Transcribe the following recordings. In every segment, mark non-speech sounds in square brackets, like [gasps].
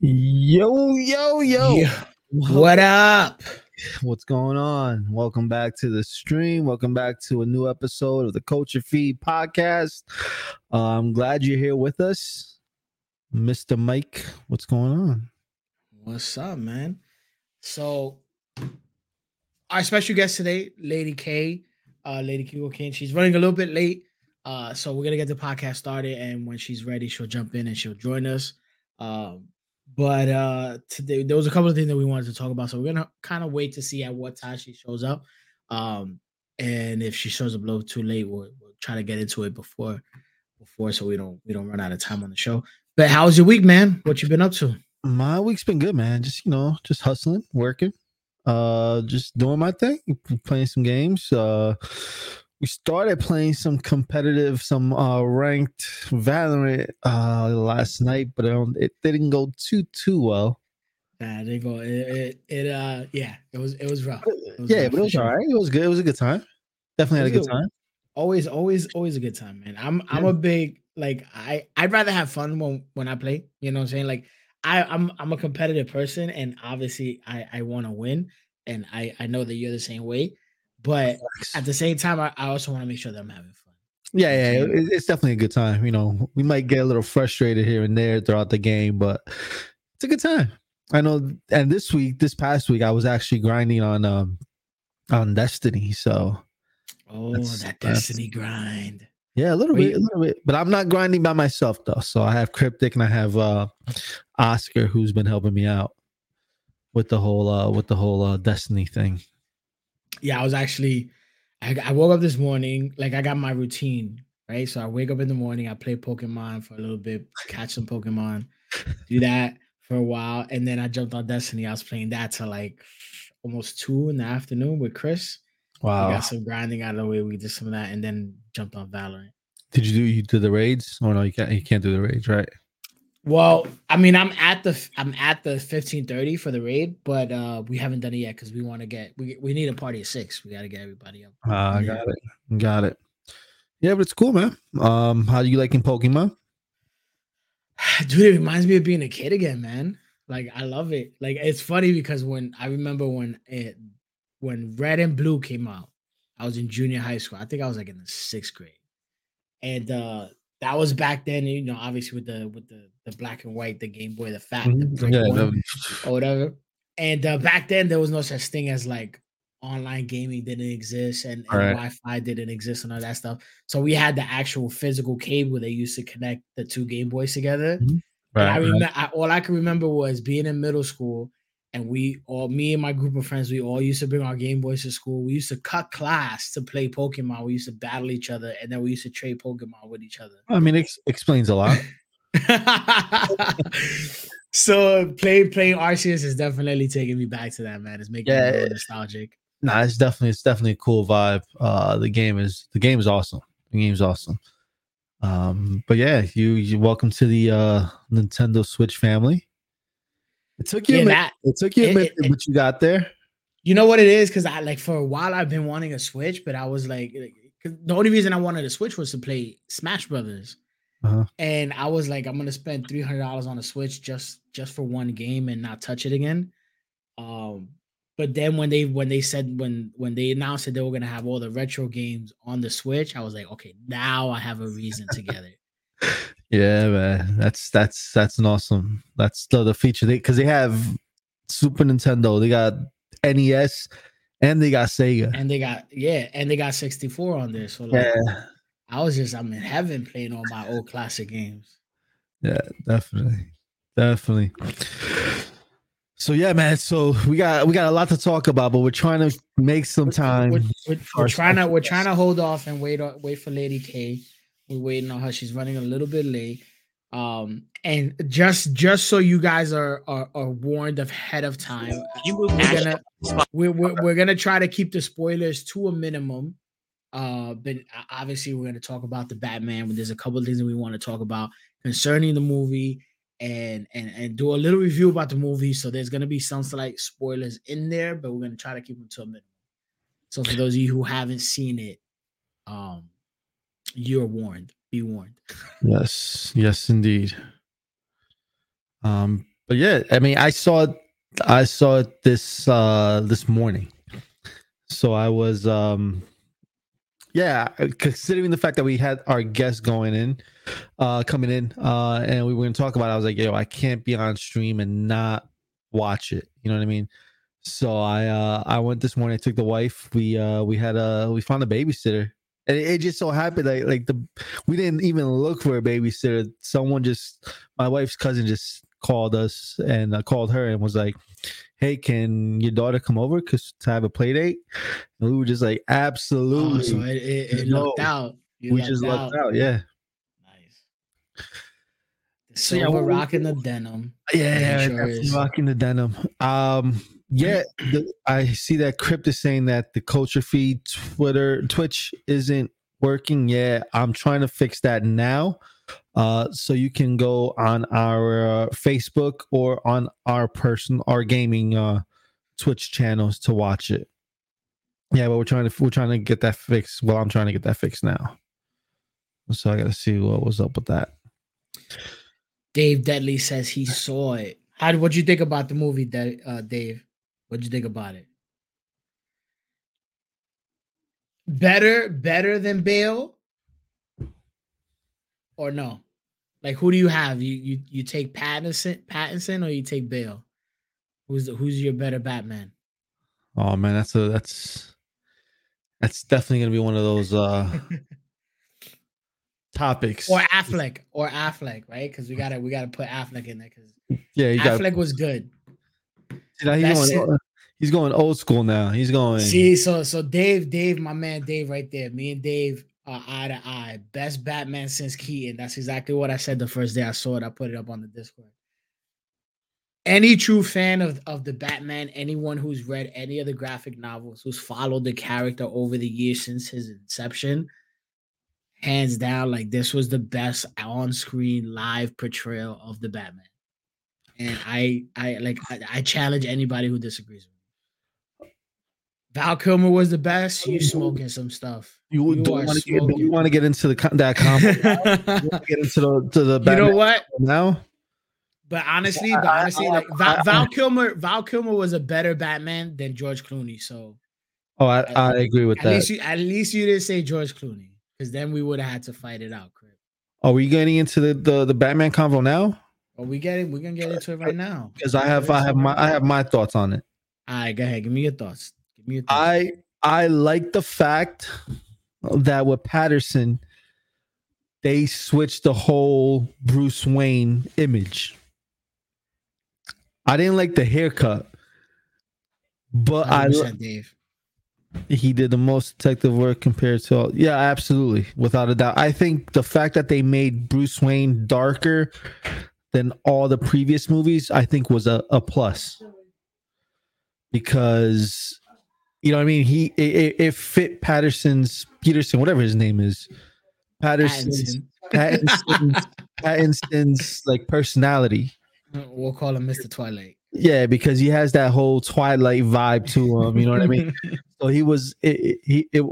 Yo, yo, yo. Yeah. What up? What's going on? Welcome back to the stream. Welcome back to a new episode of the Culture Feed podcast. Uh, I'm glad you're here with us. Mr. Mike, what's going on? What's up, man? So, our special guest today, Lady K, uh, Lady Kikoken. She's running a little bit late, uh, so we're gonna get the podcast started, and when she's ready, she'll jump in and she'll join us. Um, but uh, today there was a couple of things that we wanted to talk about, so we're gonna kind of wait to see at what time she shows up. Um, and if she shows up a little too late, we'll, we'll try to get into it before before so we don't we don't run out of time on the show. But how's your week, man? What you been up to? My week's been good, man. Just you know, just hustling, working, uh, just doing my thing, playing some games. Uh, we started playing some competitive, some uh ranked Valorant uh last night, but um, it didn't go too too well. Nah, they go. It, it, it uh, yeah, it was it was rough. It was Yeah, rough but it was sure. all right. It was good. It was a good time. Definitely had a good time. Always, always, always a good time, man. I'm I'm a big like I I'd rather have fun when when I play. You know what I'm saying? Like I I'm I'm a competitive person, and obviously I I want to win, and I I know that you're the same way. But at the same time, I, I also want to make sure that I'm having fun. Yeah, yeah, it- it's definitely a good time. You know, we might get a little frustrated here and there throughout the game, but it's a good time. I know. And this week, this past week, I was actually grinding on um on Destiny. So Oh, That's- that destiny grind. yeah, a little bit, a little bit. But I'm not grinding by myself though. So I have Cryptic and I have uh Oscar who's been helping me out with the whole uh with the whole uh Destiny thing. Yeah, I was actually, I, I woke up this morning, like I got my routine, right? So I wake up in the morning, I play Pokemon for a little bit, catch some Pokemon, do [laughs] that for a while, and then I jumped on Destiny. I was playing that till like almost two in the afternoon with Chris. We Wow. got some grinding out of the way. We did some of that, and then jumped on Valorant. Did you do you do the raids? Oh no, you can't you can't do the raids, right? Well, I mean, I'm at the I'm at the 1530 for the raid, but uh we haven't done it yet because we want to get we we need a party of six. We got to get everybody up. I got it. Got it. Yeah, but it's cool, man. Um, how do you liking Pokemon? [sighs] dude it reminds me of being a kid again man like i love it like it's funny because when i remember when it when red and blue came out i was in junior high school i think i was like in the sixth grade and uh that was back then you know obviously with the with the the black and white the game boy the fat the Yeah, one or whatever. And uh back then there was no such thing as like online gaming didn't exist and, and Right. wi-fi didn't exist and all that stuff. So we had the actual physical cable they used to connect the two game boys together. I right, right. remember I, all I can remember was being in middle school, and we all me and my group of friends, we all used to bring our Game Boys to school. We used to cut class to play Pokemon. We used to battle each other, and then we used to trade Pokemon with each other. I mean, it ex- explains a lot. [laughs] so playing playing Arceus is definitely taking me back to that man. It's making me Yeah. a little nostalgic. Nah, it's definitely it's definitely a cool vibe. Uh, the game is the game is awesome. The game's awesome. Um, but yeah, you you welcome to the uh Nintendo Switch family. It took you Yeah, a minute. that It took you a minute, it- but you got there. you know what it is because I like for a while I've been wanting a Switch, but I was like, 'cause the only reason I wanted a Switch was to play Smash Brothers. Uh-huh. and I was like, I'm gonna spend three hundred dollars on a Switch just just for one game and not touch it again. Um, but then when they when they said when when they announced that they were gonna have all the retro games on the Switch, I was like, okay, now I have a reason to get it. Yeah, man. That's that's that's an awesome. That's the, the feature they because they have Super Nintendo, they got NES, and they got Sega. And they got yeah, and they got 64 on there. So like, Yeah, I was just I'm in heaven playing all my old classic games. yeah, definitely, definitely. So yeah, man. So we got we got a lot to talk about, but we're trying to make some We're- time. We're, we're- we're trying to we're [laughs] trying to hold off and wait wait for Lady K. We're waiting on her. She's running a little bit late. Um, and just just so you guys are are, are warned ahead of time, we're gonna we're, we're, we're gonna try to keep the spoilers to a minimum. Uh, but obviously we're gonna talk about the Batman. When there's a couple of things that we want to talk about concerning the movie and and and do a little review about the movie. So there's gonna be some slight spoilers in there, but we're gonna try to keep them to a minimum. So for those of you who haven't seen it, um, you're warned. Be warned. Yes, yes, indeed. Um, but yeah, I mean, I saw it. I saw it this uh this morning. So I was um yeah, considering the fact that we had our guest going in, uh coming in, uh, and we were gonna talk about it, I was like, yo, I can't be on stream and not watch it. You know what I mean? So I uh I went this morning, I took the wife, we uh we had a we found a babysitter. And it, it just so happened like like the we didn't even look for a babysitter. Someone just, my wife's cousin just called us and uh, called her and was like, "Hey, can your daughter come over cause to have a play date?" And we were just like, Oh, "Absolutely." so it, it, it No. lucked out. You we just lucked lucked out. Yeah, Nice. So, yeah, silver what we- rocking the denim. yeah, sure definitely rocking the denim. Um, yeah, the, I see that Crypt is saying that the culture feed Twitter Twitch isn't working. Yeah, I'm trying to fix that now. Uh, so you can go on our uh, Facebook or on our person, our gaming uh Twitch channels to watch it. Yeah, but we're trying to we're trying to get that fixed. Well, I'm trying to get that fixed now. So I got to see what was up with that. Dave Deadly says he saw it. How what'd you think about the movie, Da- uh, Dave? What'd you think about it? Better, better than Bale, or no? Like, who do you have? You you you take Pattinson, Pattinson, or you take Bale? Who's the, who's your better Batman? Oh man, that's a that's that's definitely gonna be one of those uh [laughs] topics. Or Affleck, or Affleck, right? Because we gotta we gotta put Affleck in there because yeah, Affleck was good. He's, going, he's going old school now. He's going See, so so Dave, Dave, my man Dave, right there. Me and Dave are eye to eye. Best Batman since Keaton. That's exactly what I said the first day I saw it. I put it up on the Discord. Any true fan of, of the Batman, anyone who's read any of the graphic novels, who's followed the character over the years since his inception, hands down, like this was the best on-screen live portrayal of the Batman. And I I like I, I challenge anybody who disagrees with me. Val Kilmer was the best. You smoking some stuff. you, you don't want to get, smoking. you want to get into the co- that comment. [laughs] you get into the to the you know what? now. But honestly, I- but honestly, I- like I- Val, Val Kilmer, Val Kilmer was a better Batman than George Clooney. So Oh, I, I agree with at that. least you, at least you didn't say George Clooney, because then we would have had to fight it out. Crip. Are we getting into the the, the Batman convo now? But we get it. We're gonna get into it right now. Because I have I have my I have my thoughts on it. All right, go ahead. Give me your thoughts. Give me your thoughts. I I like the fact that with Patterson, they switched the whole Bruce Wayne image. I didn't like the haircut, but I 100%, Dave. he did the most detective work compared to all. Yeah, absolutely, without a doubt. I think the fact that they made Bruce Wayne darker than all the previous movies, I think was a, a plus because you know what I mean. He it, it- it fit Patterson's Peterson, whatever his name is, Patterson's Pattinson. Pattinson's, [laughs] Pattinson's like personality. We'll call him Mr. Twilight. Yeah, because he has that whole Twilight vibe to him. You know what I mean? [laughs] So he was it, it- he it,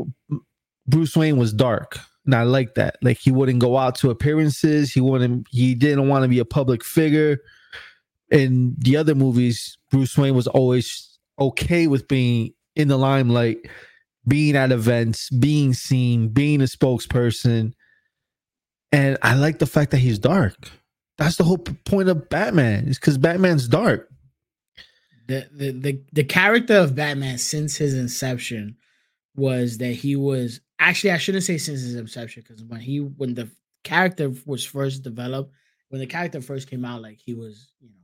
Bruce Wayne was dark. I like that. Like he wouldn't go out to appearances. He wouldn't he didn't want to be a public figure. In the other movies, Bruce Wayne was always okay with being in the limelight, being at events, being seen, being a spokesperson. And I like the fact that he's dark. That's the whole point of Batman, is because Batman's dark. the, the the the character of Batman since his inception was that he was actually I shouldn't say since his inception because when he when the character was first developed when the character first came out like he was you know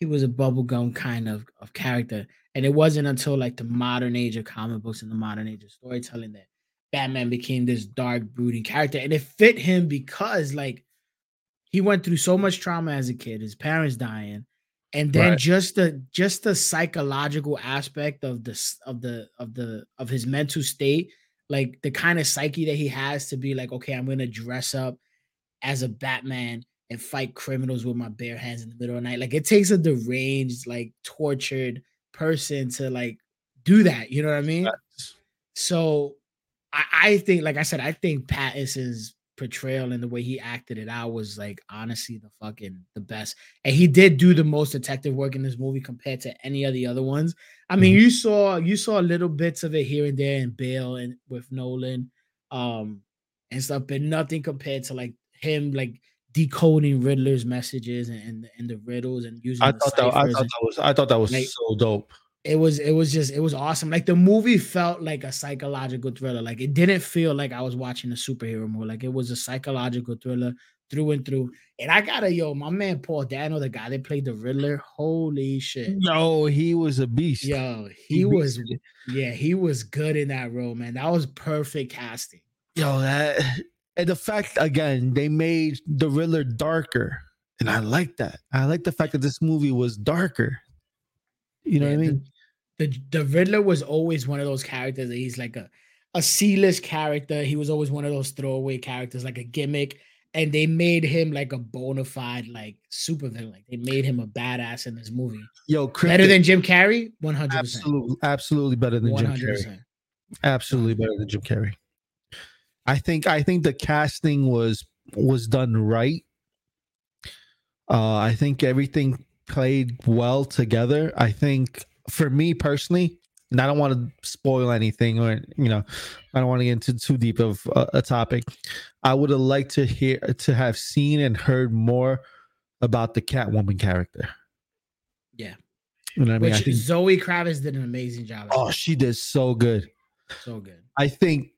he was a bubblegum kind of of character and it wasn't until like the modern age of comic books and the modern age of storytelling that Batman became this dark brooding character and it fit him because like he went through so much trauma as a kid, his parents dying, and then Right. just the just the psychological aspect of this of the of the of his mental state, like the kind of psyche that he has to be like, okay, I'm gonna dress up as a Batman and fight criminals with my bare hands in the middle of the night. Like it takes a deranged, like tortured person to like do that. You know what I mean? So I, I think, like I said, I think Pattinson's portrayal and the way he acted it out was like honestly the fucking the best. And he did do the most detective work in this movie compared to any of the other ones. I mean, you saw you saw little bits of it here and there in Bale and with Nolan, um, and stuff, but nothing compared to like him like decoding Riddler's messages and and, and the riddles and using. I the thought that I thought and- that was I thought that was Like- so dope. It was it was just it was awesome. Like the movie felt like a psychological thriller. Like it didn't feel like I was watching a superhero movie. Like it was a psychological thriller through and through. And I gotta yo, my man Paul Dano, the guy that played the Riddler. Holy shit. No, he was a beast. Yo, He he was beasted yeah, he was good in that role, man. That was perfect casting. Yo, that and the fact again they made the Riddler darker, and I like that. I like the fact that this movie was darker. You know Yeah, what I mean? The, the Riddler was always one of those characters that he's like a a C-list character. He was always one of those throwaway characters, like a gimmick. And they made him like a bona fide like supervillain. Like they made him a badass in this movie. Yo, Better than Jim Carrey, one hundred percent, absolutely, absolutely better than one Jim Carrey. Absolutely better than Jim Carrey. I think I think the casting was was done right. Uh, I think everything played well together. I think for me personally, and I don't want to spoil anything, or you know, I don't want to get into too deep of a, a topic. I would have liked to hear to have seen and heard more about the Catwoman character. Yeah. You know what I mean? I Which think, Zoe Kravitz did an amazing job. oh, she did so good. so good. I think,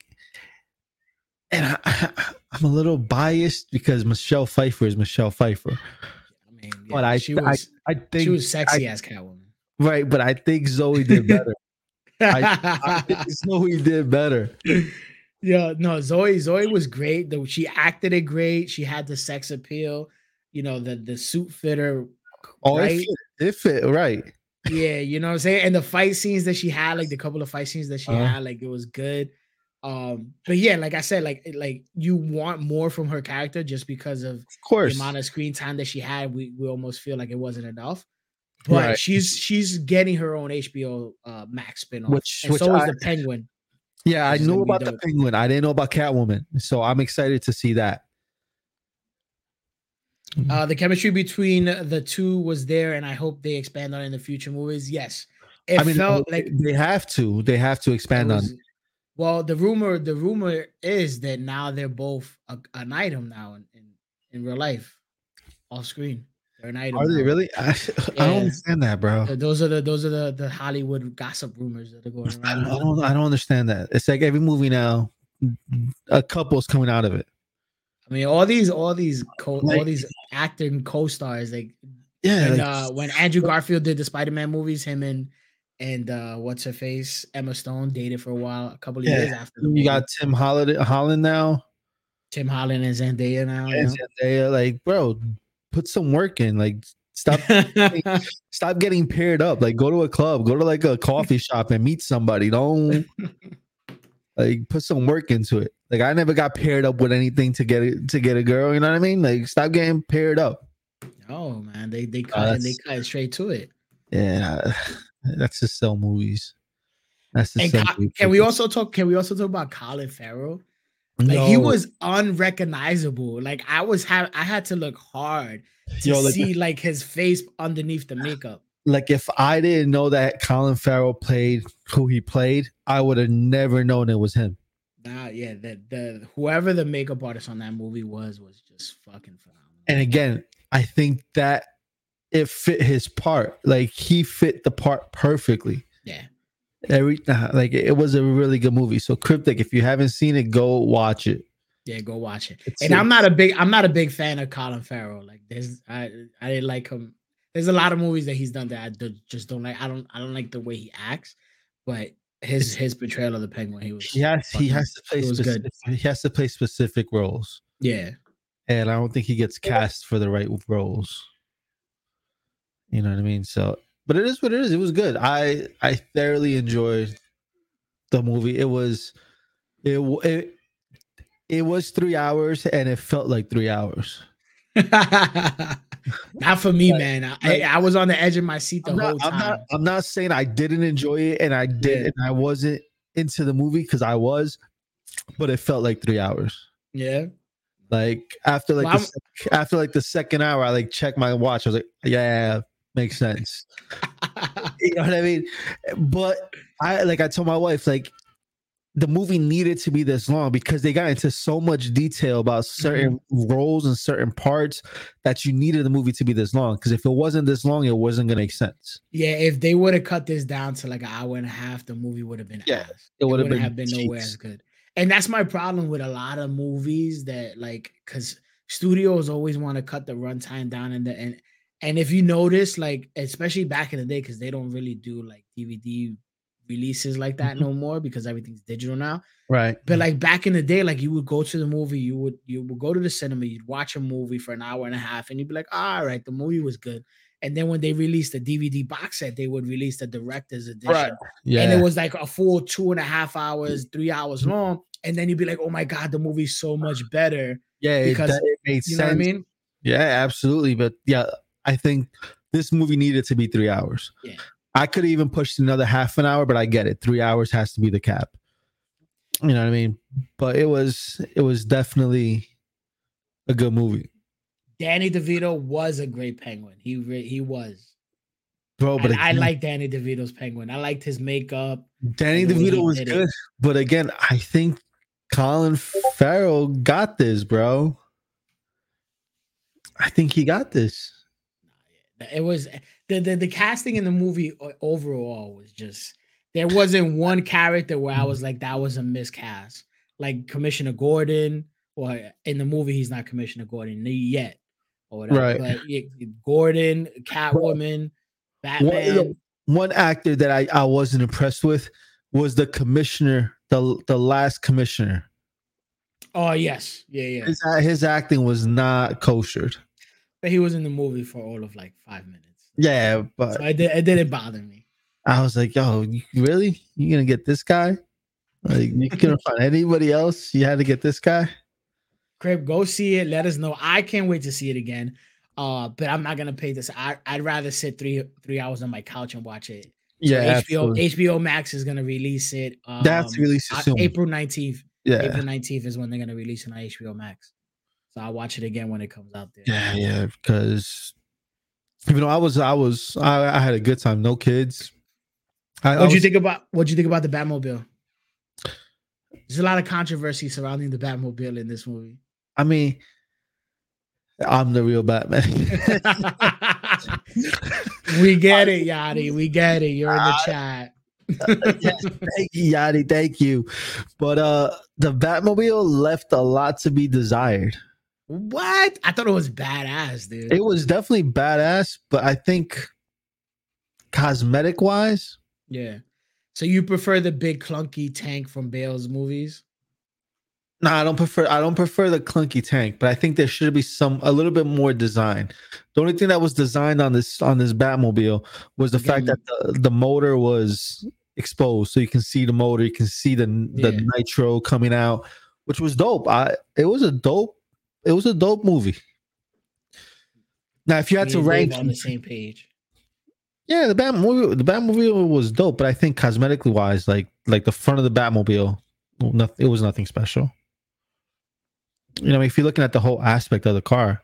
and I, [laughs] I'm a little biased because Michelle Pfeiffer is Michelle Pfeiffer, I mean, yeah, but I, she I, was I think she was sexy as Catwoman. Right, but I think Zoe did better. I, I think [laughs] Zoe did better. yeah, no, Zoe, Zoe was great. Though she acted it great. She had the sex appeal. You know, the the suit fitter. Oh, right? it fit, it fit right. Yeah, you know what I'm saying? And the fight scenes that she had, like the couple of fight scenes that she Uh-huh. had, like it was good. Um, but yeah, like I said, like like you want more from her character just because of Of course, the amount of screen time that she had. We we almost feel like it wasn't enough. But Right. she's she's getting her own HBO uh Max spinoff, Which- and which so is I- the Penguin. yeah, I knew about the. Penguin. I didn't know about Catwoman, so I'm excited to see that. Uh, the chemistry between the two was there, and I hope they expand on it in the future movies. Yes, it I mean, felt they- like they have to. They have to expand on. was- Well, the rumor, the rumor is that now they're both a, an item now in, in, in real life, off screen. They're an item. Are they really? I, [laughs] I don't understand that, bro. Those are the those are the the Hollywood gossip rumors that are going I around. don't, I don't. I don't understand that. It's like every movie now, a couple's coming out of it. I mean, all these all these co- all these acting co-stars like Yeah, when, like, uh, when Andrew Garfield did the Spider-Man movies, him and and uh what's her face Emma Stone dated for a while, a couple of Yeah, years after you got Tim Holland, Holland now, Tim Holland and Zendaya now. you and Zendaya. Like, bro, put some work in. Like, stop, [laughs] stop getting paired up. Like, go to a club, go to like a coffee [laughs] shop and meet somebody. Don't like put some work into it. Like, I never got paired up with anything to get it to get a girl. You know what I mean? Like, stop getting paired up. oh man, they they cut and they cut straight to it. Yeah, [sighs] that's just sell movies. That's just And sell can we also talk? Can we also talk about Colin Farrell? Like he was unrecognizable. Like I was have I had to look hard to Yo, like- see like his face underneath the makeup. like if I didn't know that Colin Farrell played who he played, I would have never known it was him. Nah, yeah, the the whoever the makeup artist on that movie was was just fucking phenomenal. And again, I think that it fit his part. Like he fit the part perfectly. yeah, Every uh, like it was a really good movie. So Cryptic, if you haven't seen it, go watch it. yeah, go watch it. It's And I'm not a big I'm not a big fan of Colin Farrell. Like there's I I didn't like him. There's a lot of movies that he's done that I do- just don't like. I don't I don't like the way he acts, but his his portrayal of the penguin, he was He has he has to play it was good. he has to play specific roles. yeah. and I don't think he gets cast for the right roles. You know what I mean? So, but it is what it is. It was good. I I thoroughly enjoyed the movie. It was it it it was three hours, and it felt like three hours. [laughs] not for me, Like- man. I, like- I was on the edge of my seat the I'm whole not, I'm time. not I'm not saying I didn't enjoy it, and I did, Yeah. and I wasn't into the movie because I was, but it felt like three hours. yeah. Like after like Well, the after like the second hour, I like checked my watch. I was like, yeah, makes sense. [laughs] you know what I mean? But I like I told my wife like the movie needed to be this long because they got into so much detail about mm-hmm. certain roles and certain parts that you needed the movie to be this long. Because if it wasn't this long, it wasn't gonna make sense. yeah, if they would have cut this down to like an hour and a half, the movie would have been Yeah, ass. It would have been, been nowhere as good. And that's my problem with a lot of movies that like because studios always want to cut the runtime down and the and and if you notice, like especially back in the day, because they don't really do like DVD releases like that Mhm. no more because everything's digital now. right. But like back in the day, like you would go to the movie, you would you would go to the cinema, you'd watch a movie for an hour and a half, and you'd be like, all right, the movie was good. And then when they released the DVD box set, they would release the director's edition Right. Yeah. and it was like a full two and a half hours, three hours long. And then you'd be like, oh my God, the movie's so much better. yeah. Because- that- it made You know sense. what I mean? Yeah, absolutely. But yeah, I think this movie needed to be three hours. Yeah. I could have even pushed another half an hour, but I get it. Three hours has to be the cap. You know what I mean? But it was it was definitely a good movie, Danny DeVito was a great penguin. He re- he was. bro. But I again, like Danny DeVito's penguin. I liked his makeup. Danny the way he DeVito was did it. good, but again, I think Colin Farrell got this, bro. I think he got this. It was the, the the casting in the movie uh, overall was just there wasn't one character where I was mm. like that was a miscast. Like Commissioner Gordon, or in the movie he's not Commissioner Gordon yet, or whatever. Right. But Gordon, Catwoman, Batman. one actor that I, I wasn't impressed with was the commissioner, the the last commissioner. Oh yes, yeah, yeah. His, his acting was not koshered. But he was in the movie for all of like five minutes. Yeah, but So it, did, it didn't bother me. I was like, yo, you, really? You gonna get this guy? Like you couldn't [laughs] find anybody else? You had to get this guy? Crib, go see it. Let us know. I can't wait to see it again. Uh, but I'm not gonna pay this. I, I'd rather sit three three hours on my couch and watch it. So Yeah, HBO absolutely. HBO Max is gonna release it. Um, They have to release it uh, soon. April 19th. yeah, April 19th is when they're gonna release it on HBO Max. So I'll watch it again when it comes out there. yeah, yeah. Because you know, I was, I was, I, I had a good time. No kids. I, I What'd you think about what'd you think about the Batmobile? There's a lot of controversy surrounding the Batmobile in this movie. I mean, I'm the real Batman. [laughs] we get it, Yachty. We get it. You're in the chat. [laughs] yes, thank you, Yadi. Thank you. But uh the Batmobile left a lot to be desired. What? I thought it was badass, dude. It was definitely badass, but I think cosmetic wise, yeah. So you prefer the big clunky tank from Bale's movies? no, I don't prefer I don't prefer the clunky tank, but I think there should be some a little bit more design. The only thing that was designed on this on this Batmobile was the fact that the, the motor was exposed, so you can see the motor, you can see the the Yeah. nitro coming out, which was dope. I it was a dope it was a dope movie. Now, if you had to rank, on the same page. yeah, the Batmobile, the Batmobile was dope, but I think cosmetically wise, like like the front of the Batmobile, well, noth- it was nothing special. You know, if you're looking at the whole aspect of the car,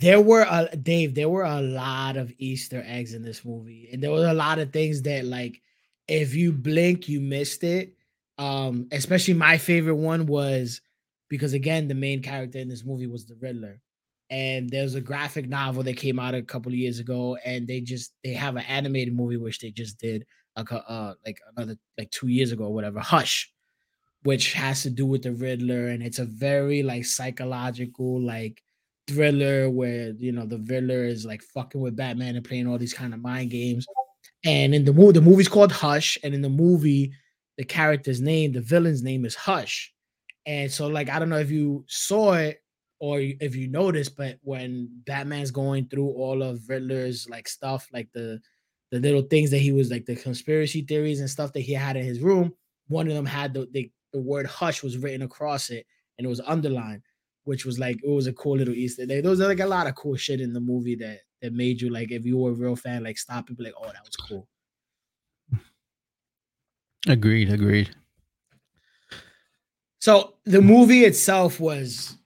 There were a Dave, there were a lot of Easter eggs in this movie. And there was a lot of things that like if you blink, you missed it. Um, especially my favorite one was because again, the main character in this movie was the Riddler. And there's a graphic novel that came out a couple of years ago, and they just they have an animated movie which they just did a uh like another like two years ago or whatever, Hush, which has to do with the Riddler, and it's a very like psychological like thriller where you know the Riddler is like fucking with Batman and playing all these kind of mind games. And in the movie, the movie's called Hush, and in the movie, the character's name, the villain's name is Hush. And so, like, I don't know if you saw it or if you noticed, but when Batman's going through all of Riddler's like stuff, like the the little things that he was like the conspiracy theories and stuff that he had in his room, one of them had the the, the word hush was written across it and it was underlined, which was like it was a cool little Easter egg. There was like a lot of cool shit in the movie that that made you like if you were a real fan, like stop and be like, oh, that was cool. Agreed. Agreed. So the movie itself was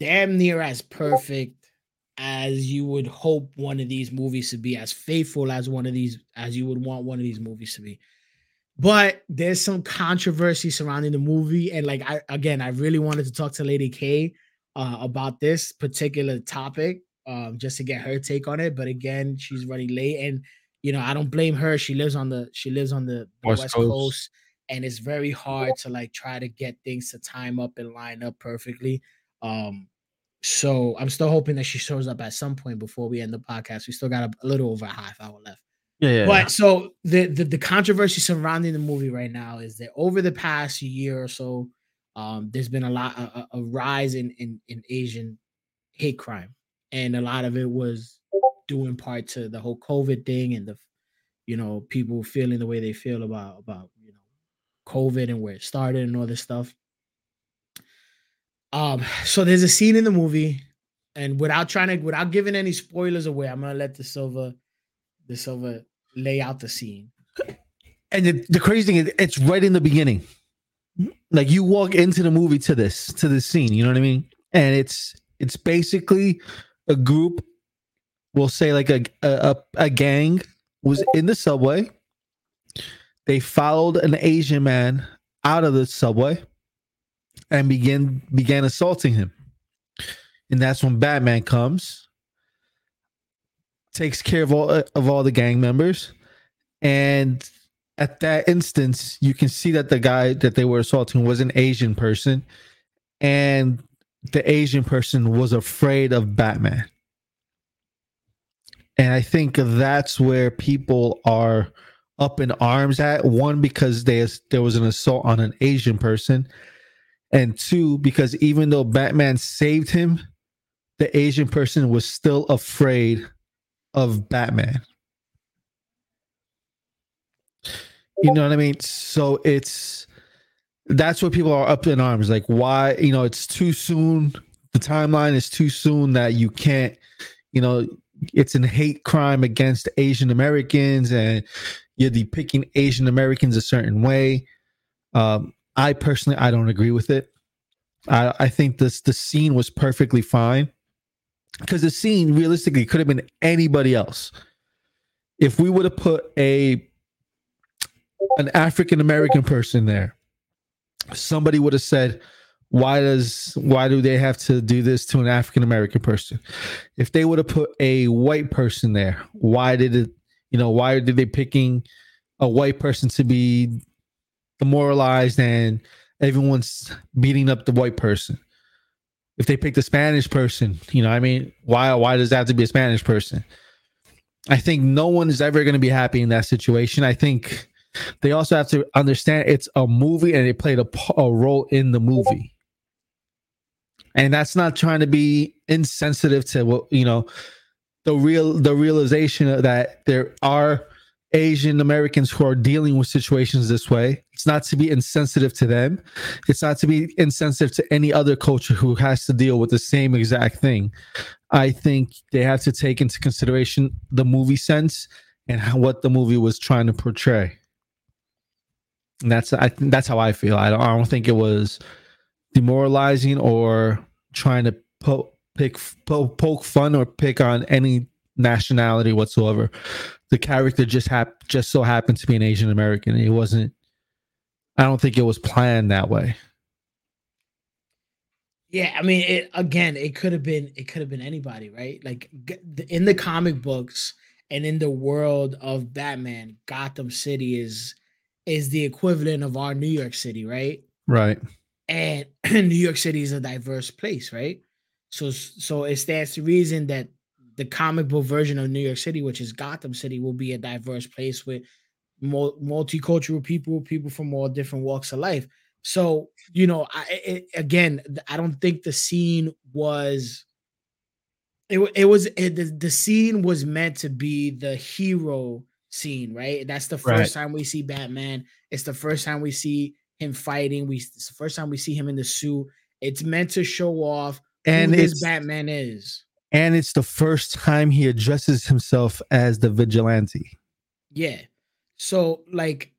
damn near as perfect as you would hope one of these movies to be, as faithful as one of these, as you would want one of these movies to be. But there's some controversy surrounding the movie, and like I again, I really wanted to talk to Lady K uh, about this particular topic, um, just to get her take on it. But again, she's running late, and you know I don't blame her. She lives on the she lives on the, the West West, Coast. Coast, and it's very hard to like try to get things to time up and line up perfectly. Um, so I'm still hoping that she shows up at some point before we end the podcast. We still got a, a little over a half hour left. Yeah. yeah. But so the, the the controversy surrounding the movie right now is that over the past year or so, um, there's been a lot a, a- rise in, in in Asian hate crime, and a lot of it was due in part to the whole COVID thing and the, you know, people feeling the way they feel about about COVID and where it started and all this stuff. Um, so there's a scene in the movie, and without trying to, without giving any spoilers away, I'm gonna let the silver the silver lay out the scene. and the, the crazy thing is it's right in the beginning like you walk into the movie to this to this scene you know what i mean and it's it's basically a group we'll say like a a, a gang was in the subway they followed an asian man out of the subway and begin began assaulting him. And that's when batman comes takes care of all of all the gang members. And at that instance, you can see that the guy that they were assaulting was an Asian person, and the Asian person was afraid of Batman. And I think that's where people are up in arms at. One, because there's there was an assault on an Asian person, and two, because even though Batman saved him, the Asian person was still afraid of Batman. You know what I mean? So it's that's what people are up in arms. Like, why? You know, it's too soon. The timeline is too soon that you can't. You know, it's an hate crime against Asian Americans, and you're depicting Asian Americans a certain way. Um, I personally, I don't agree with it. I, I think this the scene was perfectly fine because the scene realistically could have been anybody else. If we would have put a an African American person there, somebody would have said, "Why does why do they have to do this to an African American person?" If they would have put a white person there, why did it? You know, why did they picking a white person to be demoralized and everyone's beating up the white person? If they picked a Spanish person, you know, I mean, why why does that have to be a Spanish person? I think no one is ever going to be happy in that situation. I think they also have to understand it's a movie and it played a role in the movie. And that's not trying to be insensitive to what, you know, the real the realization that there are Asian Americans who are dealing with situations this way. It's not to be insensitive to them. It's not to be insensitive to any other culture who has to deal with the same exact thing. I think they have to take into consideration the movie sense and how, what the movie was trying to portray. And that's I that's how I feel. I don't I don't think it was demoralizing or trying to po- pick poke fun or pick on any nationality whatsoever. The character just hap- just so happened to be an Asian American. It wasn't. I don't think it was planned that way. Yeah, I mean, it again, it could have been it could have been anybody, right? Like in the comic books and in the world of Batman, Gotham City is is the equivalent of our New York City, right? Right. And [clears throat] New York City is a diverse place, right? So so it stands to reason that the comic book version of New York City, which is Gotham City, will be a diverse place with mul- multicultural people, people from all different walks of life. So you know, I it, again, I don't think the scene was. It, it was it, the, the scene was meant to be the hero scene, right? That's the first Right. time we see Batman. It's the first time we see him fighting. We it's the first time we see him in the suit. It's meant to show off And it's Batman is. and it's the first time he addresses himself as the vigilante. Yeah. So like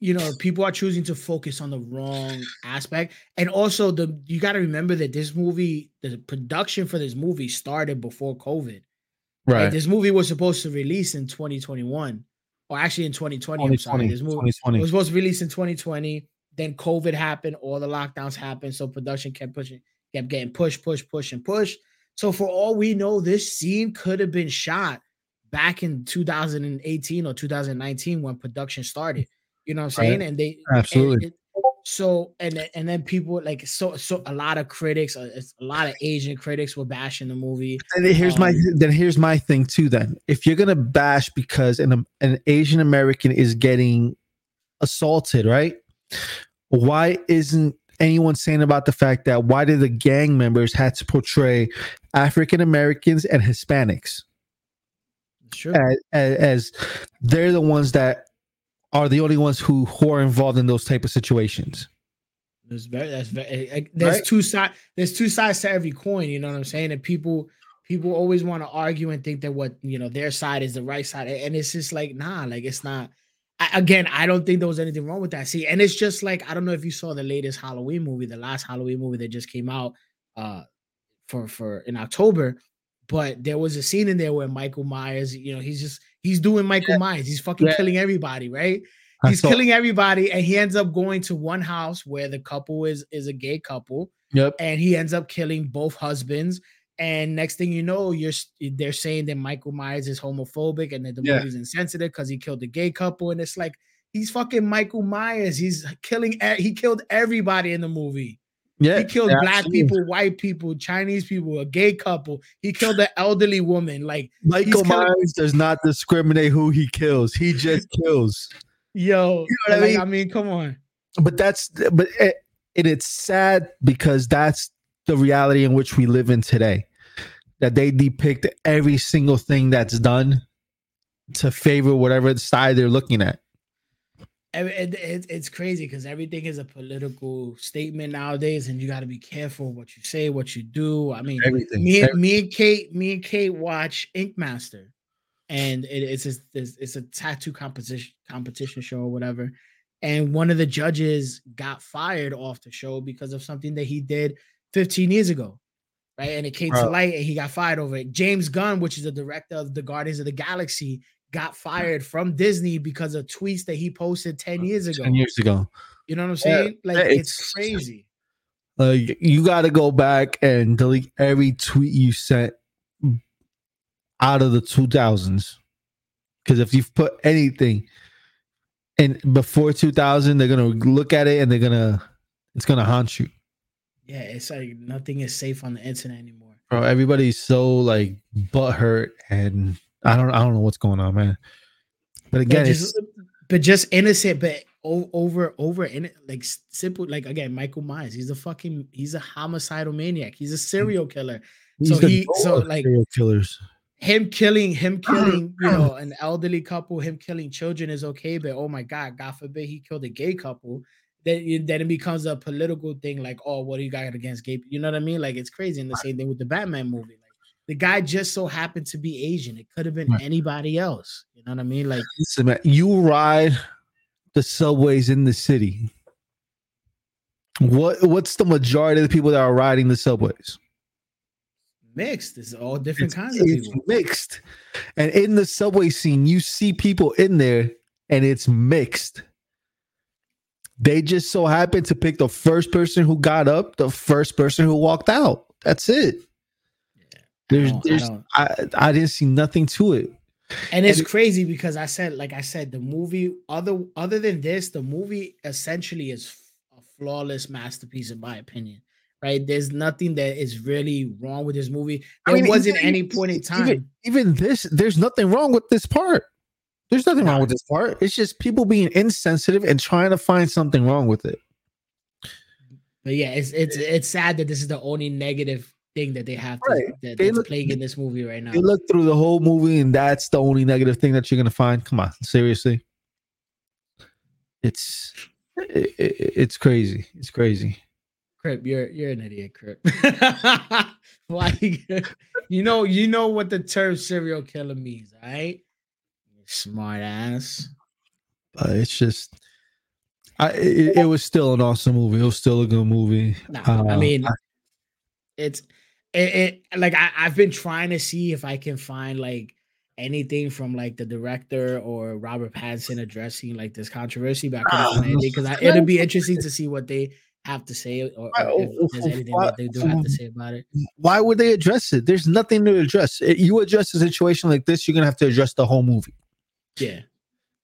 you know, people are choosing to focus on the wrong aspect. And also the you got to remember that this movie, the production for this movie started before COVID. Right. This movie was supposed to release in 2021. Or actually in 2020. I'm sorry. This movie 2020. it was supposed to release in 2020. Then COVID happened, all the lockdowns happened. So production kept pushing, kept getting pushed, push, push, and push. So for all we know, this scene could have been shot back in 2018 or 2019 when production started. You know what I'm Right. saying? And they and Absolutely. so and then- and then people like so so a lot of critics, uh, it's a lot of Asian critics were bashing the movie. And then here's my Um, then here's my thing too. Then if you're gonna bash because an an Asian American is getting assaulted, right? Why isn't anyone saying about the fact that why did the gang members had to portray African Americans and Hispanics true. as, as, as they're the ones that are the only ones who who are involved in those type of situations? There's very that's very like, there's Right. two sides there's two sides to every coin, you know what I'm saying? And people people always want to argue and think that what you know their side is the right side. And it's just like, nah, like it's not I, again, I don't think there was anything wrong with that. See, and it's just like I don't know if you saw the latest Halloween movie, the last Halloween movie that just came out uh for for in October, but there was a scene in there where Michael Myers, you know, he's just he's doing Michael Myers, he's fucking Yeah. killing everybody, right? He's saw- killing everybody and he ends up going to one house where the couple is is a gay couple Yep. and he ends up killing both husbands and next thing you know you're they're saying that michael myers is homophobic and that the Yeah. movie's insensitive because he killed the gay couple and it's like he's fucking michael myers he's killing he killed everybody in the movie Yeah. he killed black people white people chinese people a gay couple he killed the elderly woman like Michael killing- Myers does not discriminate who he kills. He just kills. yo know what I mean? I mean come on But that's but it, and it's sad because that's the reality in which we live in today. That they depict every single thing that's done to favor whatever side they're looking at. Every- it, it- it's crazy because everything is a political statement nowadays, and you got to be careful what you say, what you do. I mean, Everything. me and me and Kate, me and Kate watch Ink Master, and it, it's a, it's, a tattoo competition competition show or whatever. And one of the judges got fired off the show because of something that he did 15 years ago, right? And it came to light, and he got fired over it. James Gunn, which is the director of the Guardians of the Galaxy, got fired from Disney because of tweets that he posted 10 years ago. Ten years ago. You know what I'm Yeah, saying? Like it's, it's- crazy. Like you got to go back and delete every tweet you sent out of the 2000s. Because if you've put anything in before 2000, they're gonna look at it and they're gonna it's gonna haunt you. Yeah, it's like nothing is safe on the internet anymore. Bro, everybody's so like butthurt and I don't I don't know what's going on, man. But But again, just, it's, but just innocent, but over over in it, like simple, like again, Michael Myers. He's a fucking he's a homicidal maniac. He's a serial killer. he's so he- so, like- serial killers. Him killing him [clears throat] killing you know an elderly couple, him killing children is okay, but oh my god, God forbid he killed a gay couple. Then then it becomes a political thing. Like oh, what do you got against gay? You know what I mean? Like it's crazy. And the same thing with the Batman movie. Like the guy just so happened to be Asian. It could have been anybody else. You know what I mean? Like Listen, man, you ride the subways in the city. What what's the majority of the people that are riding the subways? mixed. It's all different It's, kinds of it's people. mixed. And in the subway scene, you see people in there and it's mixed. They just so happened to pick the first person who got up, the first person who walked out. That's it. There's, I there's, don't- I, I didn't see nothing to it. And it's and crazy because I said, like I said, the movie other other than this, the movie essentially is a flawless masterpiece in my opinion. Right? There's nothing that is really wrong with this movie. I There mean, wasn't even- any point in time. Even, even this, there's nothing wrong with this part. There's nothing wrong with this part. It's just people being insensitive and trying to find something wrong with it. But yeah, it's it's it's sad that this is the only negative thing that they have to, Right. that, They that's look- playing in this movie right now. You look through the whole movie, and that's the only negative thing that you're gonna find. Come on, seriously. It's it, it- it's crazy. It's crazy. Crip, you're you're an idiot, Crip. [laughs] You- [laughs] You know you know what the term serial killer means, right? Smart ass. But it's just, I it, it was still an awesome movie. It was still a good movie. No, I Uh, mean, it's it, it like I, I've been trying to see if I can find like anything from like the director or Robert Pattinson addressing like this controversy, but I couldn't find anything because it'll be interesting to see what they have to say or, or if there's anything that they do have to say about it. why would they address it? There's nothing to address. It- You address a situation like this, you're gonna have to address the whole movie. Yeah,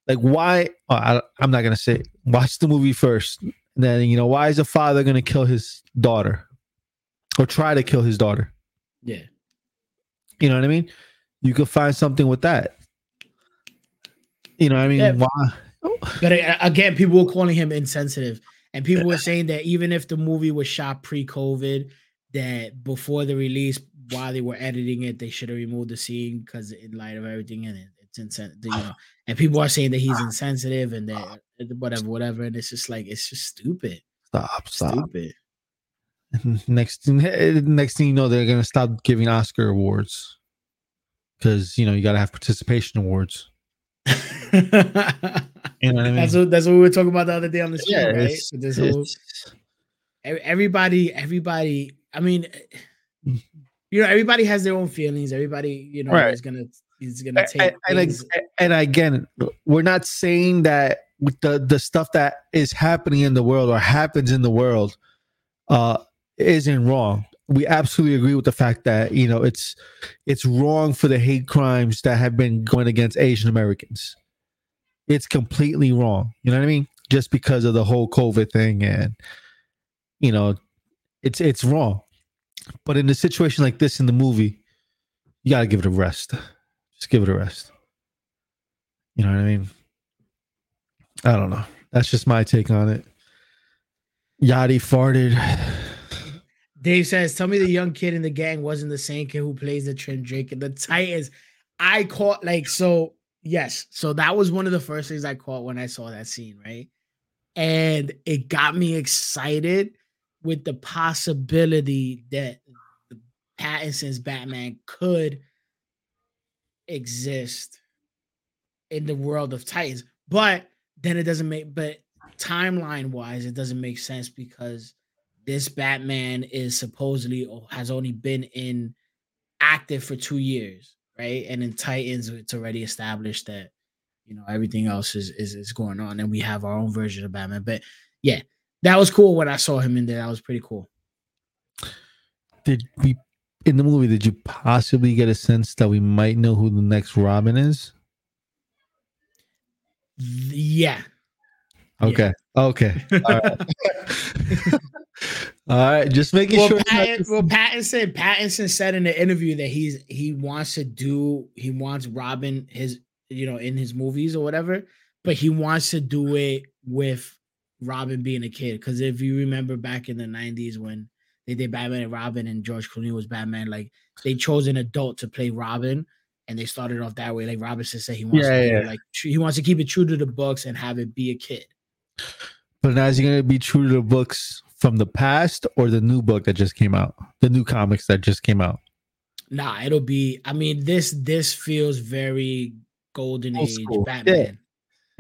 Like why? Oh, I, I'm not gonna say. Watch the movie first. And then you know why is a father gonna kill his daughter, or try to kill his daughter? yeah. You know what I mean? You could find something with that. You know what I mean? Yeah. Why? But again, people were calling him insensitive, and people were saying that even if the movie was shot pre-COVID, that before the release, while they were editing it, they should have removed the scene because in light of everything in it, it's insensitive. You know, and people are saying that he's insensitive and that whatever, whatever, and it's just like it's just stupid, Stop! Stop! stupid. [laughs] Next, next thing you know, they're gonna stop giving Oscar awards because you know you got to have participation awards. You know what I [laughs] mean? that's what that's what we were talking about the other day on the show, yeah, right? it's, this whole it's- ev- everybody everybody i mean Mm. you know everybody has their own feelings everybody you know Right. is gonna is gonna and, take and, things- and again, we're not saying that with the the stuff that is happening in the world or happens in the world uh isn't wrong. We absolutely agree with the fact that you know it's it's wrong for the hate crimes that have been going against Asian Americans. It's completely wrong. You know what I mean? Just because of the whole COVID thing and you know it's it's wrong. But in a situation like this in the movie, you gotta give it a rest. Just give it a rest. You know what I mean? I don't know. That's just my take on it. Yachty farted. dave says tell me the young kid in the gang wasn't the same kid who plays the Tim Drake the Titans. I caught like so yes, so that was one of the first things I caught when I saw that scene, right? And it got me excited with the possibility that Pattinson's Batman could exist in the world of Titans. But then it doesn't make but timeline wise, it doesn't make sense because this Batman is supposedly or has only been in active for two years, right? And in Titans, it's already established that you know everything else is is, is going on, and we have our own version of Batman. But yeah, that was cool when I saw him in there. That was pretty cool. Did we in the movie did you possibly get a sense that we might know who the next Robin is? Yeah. Yeah. Okay. Okay. All right. [laughs] All right. Just making Well, sure. Pattin, well, Pattinson, Pattinson said in the interview that he's he wants to do he wants Robin his you know in his movies or whatever, but he wants to do it with Robin being a kid. Because if you remember back in the '90s when they did Batman and Robin and George Clooney was Batman, like they chose an adult to play Robin, and they started off that way. Like Pattinson said, he wants Yeah, to it yeah. like tr- he wants to keep it true to the books and have it be a kid. but now is he going to be true to the books from the past or the new book that just came out? The new comics that just came out. Nah, it'll be. I mean, this this feels very golden Old age school, Batman.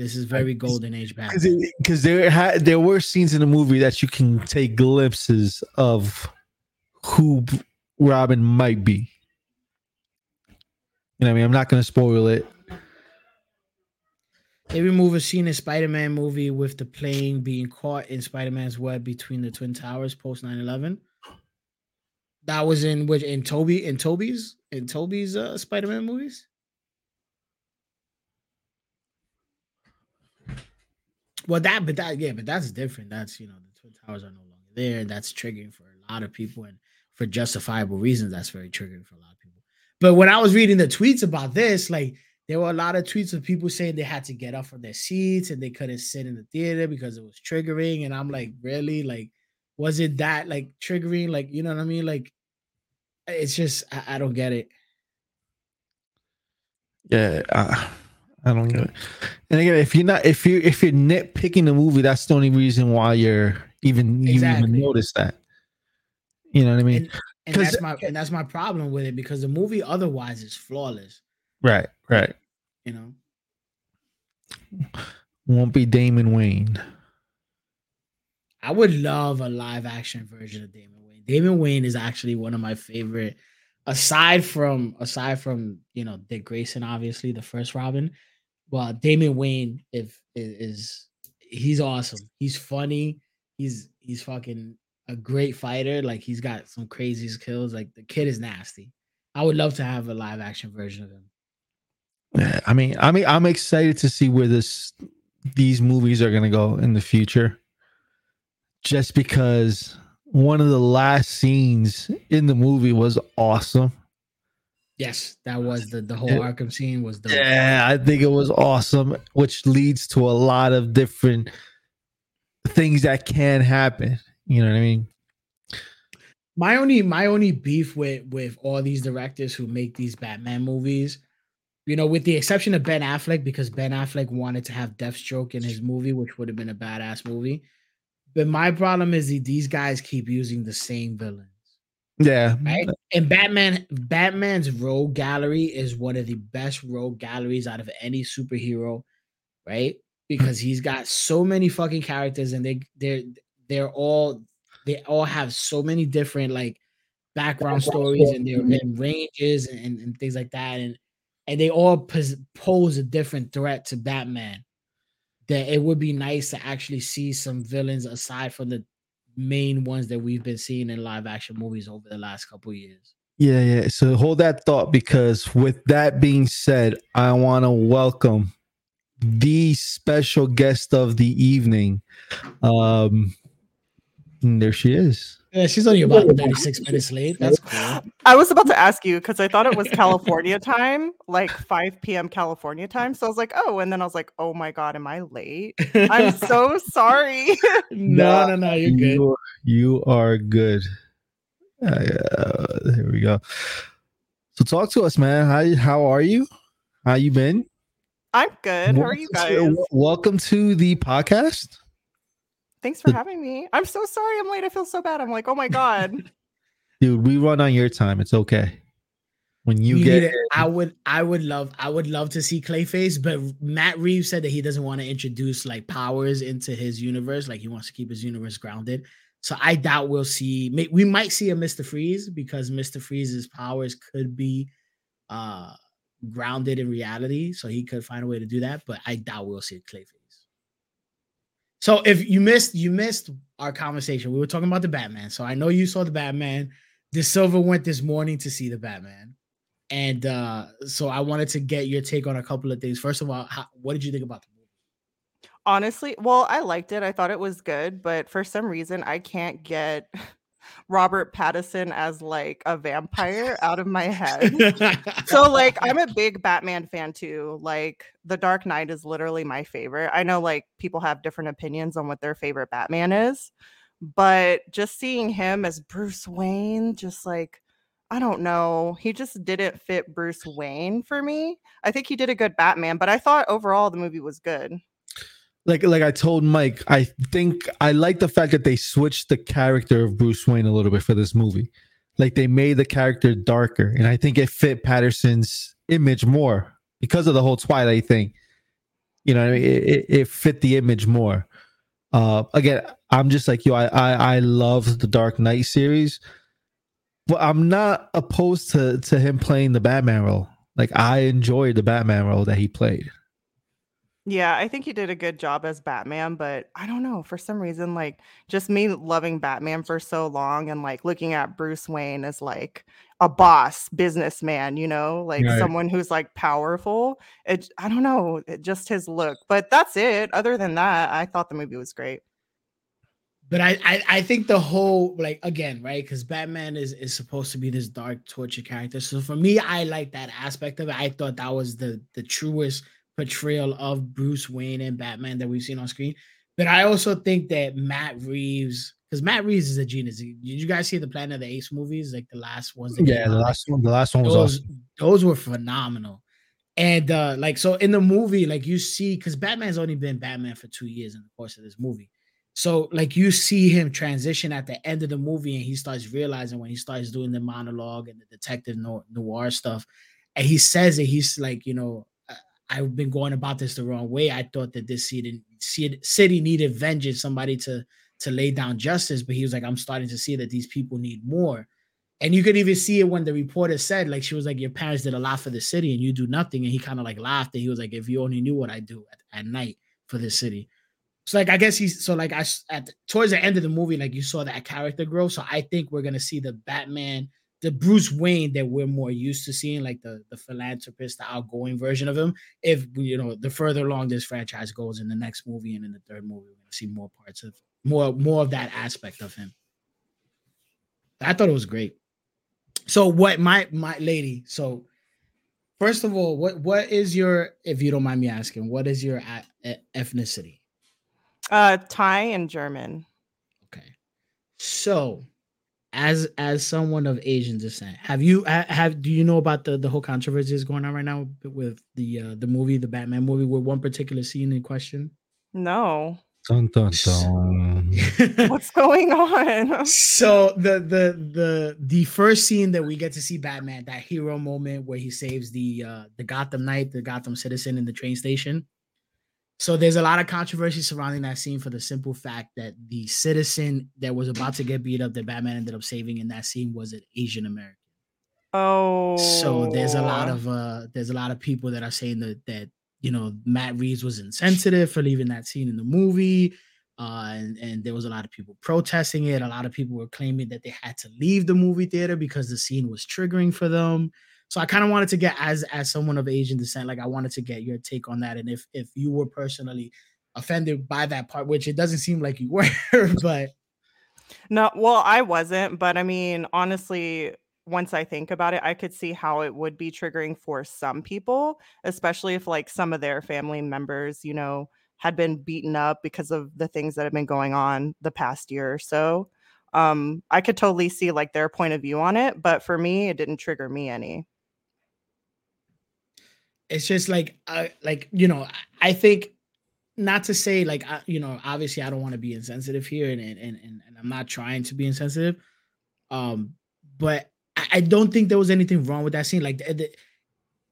This is very golden age Batman. because there had there were scenes in the movie that you can take glimpses of who Robin might be. You know, I mean, I'm not going to spoil it. They remove a scene in Spider-Man movie with the plane being caught in Spider-Man's web between the twin towers post 9-11. That was in which in Tobey in Tobey's in Tobey's uh, Spider-Man movies. Well, that but that yeah, but that's different. That's you know the twin towers are no longer there, that's triggering for a lot of people, and for justifiable reasons, that's very triggering for a lot of people. But when I was reading the tweets about this, like there were a lot of tweets of people saying they had to get up from their seats and they couldn't sit in the theater because it was triggering. And I'm like, really? Like, Was it that like triggering? Like, you know what I mean? Like, it's just I, I don't get it. Yeah, I, I don't get it. And again, if you're not, if you if you're nitpicking the movie, that's the only reason why you're even you even notice that. You know what I mean? And, and that's my and that's my problem with it because the movie otherwise is flawless. right, right. You know, Won't be Damian Wayne. I would love a live action version of Damian Wayne. Damian Wayne is actually one of my favorite, aside from aside from you know Dick Grayson, obviously the first Robin. Well, Damian Wayne if is, he's awesome. He's funny. He's he's fucking a great fighter. Like he's got some crazy skills. Like the kid is nasty. I would love to have a live action version of him. Yeah, I mean, I mean, I'm excited to see where this these movies are gonna go in the future. Just because one of the last scenes in the movie was awesome. Yes, that was the the whole Yeah. Arkham scene was the Yeah, I think it was awesome, which leads to a lot of different things that can happen. You know what I mean? my only my only beef with with all these directors who make these Batman movies, you know, with the exception of Ben Affleck, because Ben Affleck wanted to have Deathstroke in his movie, which would have been a badass movie. But my problem is that these guys keep using the same villains, Yeah, right? And Batman, Batman's rogue gallery is one of the best rogue galleries out of any superhero, right? Because he's got so many fucking characters, and they they're they're all they all have so many different like background stories and their and ranges and, and, things like that and and they all pos- pose a different threat to batman that it would be nice to actually see some villains aside from the main ones that we've been seeing in live action movies over the last couple years Yeah, yeah. So hold that thought because with that being said, I want to welcome the special guest of the evening. Um and there she is. yeah she's only about 36 minutes late that's cool I was about to ask you because I thought it was California time, like 5 p.m. California time. So I was like, oh, and then I was like, oh my God, am I late? I'm [laughs] so sorry. [laughs] no no no you're good You, you are good. Uh, there we go. So talk to us, man. How how are you? How you been? I'm good. How are you guys? to- welcome to the podcast. Thanks for having me. I'm so sorry I'm late. I feel so bad. I'm like, oh my God. [laughs] Dude, we run on your time. It's okay. When you We get it. I would I would love I would love to see Clayface, but Matt Reeves said that he doesn't want to introduce like powers into his universe. Like he wants to keep his universe grounded. So I doubt we'll see. may- We might see a Mister Freeze because Mister Freeze's powers could be uh grounded in reality, so he could find a way to do that. But I doubt we'll see Clayface. So if you missed, you missed our conversation. We were talking about the Batman. So I know you saw the Batman. De Silva went this morning to see the Batman. And uh, so I wanted to get your take on a couple of things. First of all, how, what did you think about the movie? Honestly, well, I liked it. I thought it was good, but for some reason, I can't get [laughs] Robert Pattinson as like a vampire out of my head. [laughs] so like i'm a big batman fan too like the dark knight is literally my favorite. I know like people have different opinions on what their favorite batman is but just seeing him as bruce wayne just like i don't know. He just didn't fit bruce wayne for me. I think he did a good batman but i thought overall the movie was good like like I told Mike, I think I like the fact that they switched the character of Bruce Wayne a little bit for this movie. Like they made the character darker, and I think it fit Pattinson's image more because of the whole Twilight thing. You know, I mean? it, it, it fit the image more. Uh, again, I'm just like you. I, I I love the Dark Knight series, but I'm not opposed to to him playing the Batman role. Like I enjoyed the Batman role that he played. Yeah, I think he did a good job as Batman, but I don't know, for some reason, like just me loving Batman for so long and like looking at Bruce Wayne as like a boss, businessman, you know, like Right. someone who's like powerful. It I don't know, it, just his look. But that's it. Other than that, I thought the movie was great. But I, I, I think the whole like again, right? Because Batman is is supposed to be this dark, tortured character. So for me, I like that aspect of it. I thought that was the the truest portrayal of Bruce Wayne and Batman that we've seen on screen. But I also think that Matt Reeves because Matt Reeves is a genius. Did you guys see the Planet of the Apes movies, like the last ones? that Yeah, the out? last one. The last one was those awesome. those were phenomenal. And uh like so in the movie, like you see, because Batman's only been Batman for two years in the course of this movie. So like you see him transition at the end of the movie, and he starts realizing when he starts doing the monologue and the detective no- noir stuff, and he says it. He's like, you know, "I- I've been going about this the wrong way. I thought that this city city needed vengeance, somebody to to lay down justice, but he was like, I'm starting to see that these people need more. And you could even see it when the reporter said, like, she was like, Your parents did a lot for the city and you do nothing. And he kind of like laughed and he was like, If you only knew what I do at, at night for the city. So, like, I guess he's so, like, I at towards the end of the movie, like, you saw that character grow. So, I think we're going to see the Batman, the Bruce Wayne that we're more used to seeing, like the, the philanthropist, the outgoing version of him. If, you know, the further along this franchise goes in the next movie and in the third movie, we're going to see more parts of more, more of that aspect of him. I thought it was great. So what my my lady, so first of all, what what is your if you don't mind me asking, what is your a- e- ethnicity? Uh, Thai and German. Okay. So as as someone of Asian descent, have you have do you know about the the whole controversy that's going on right now with the uh the movie, the Batman movie with one particular scene in question? No, Dun, dun, [laughs] dun. what's going on? so the the the the first scene that we get to see Batman, that hero moment where he saves the uh the Gotham Knight, the Gotham citizen in the train station. So there's a lot of controversy surrounding that scene for the simple fact that the citizen that was about to get beat up that Batman ended up saving in that scene was an Asian American. Oh, So there's a lot of uh there's a lot of people that are saying that that you know Matt Reeves was insensitive for leaving that scene in the movie. Uh, and, and there was a lot of people protesting it. A lot of people were claiming that they had to leave the movie theater because the scene was triggering for them. So I kind of wanted to get as as someone of Asian descent, like I wanted to get your take on that, and if if you were personally offended by that part, which it doesn't seem like you [laughs] were, but No, well, I wasn't, but I mean, honestly, once I think about it, I could see how it would be triggering for some people, especially if like some of their family members, you know, had been beaten up because of the things that have been going on the past year or so. Um, I could totally see like their point of view on it, but for me, it didn't trigger me any. It's just like uh, like you know I- think not to say like I, you know obviously i don't want to be insensitive here and and, and and i'm not trying to be insensitive um but I, I don't think there was anything wrong with that scene. Like the, the,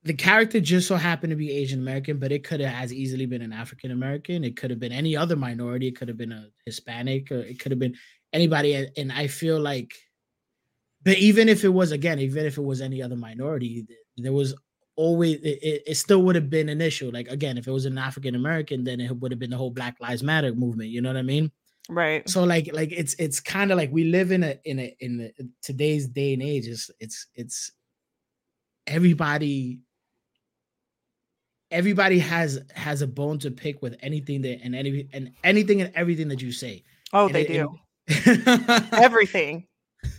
the character just so happened to be asian american but it could have as easily been an african american it could have been any other minority. It could have been a hispanic or it could have been anybody. And i feel like but even if it was again even if it was any other minority there was always it, it, it still would have been an issue. Like again, if it was an African American, then it would have been the whole Black Lives Matter movement. You know what I mean? Right. So like like it's it's kind of like we live in a in a in the, today's day and age. It's it's it's everybody everybody has has a bone to pick with anything that and any and anything and everything that you say. Oh, And they it- do. and- [laughs] Everything.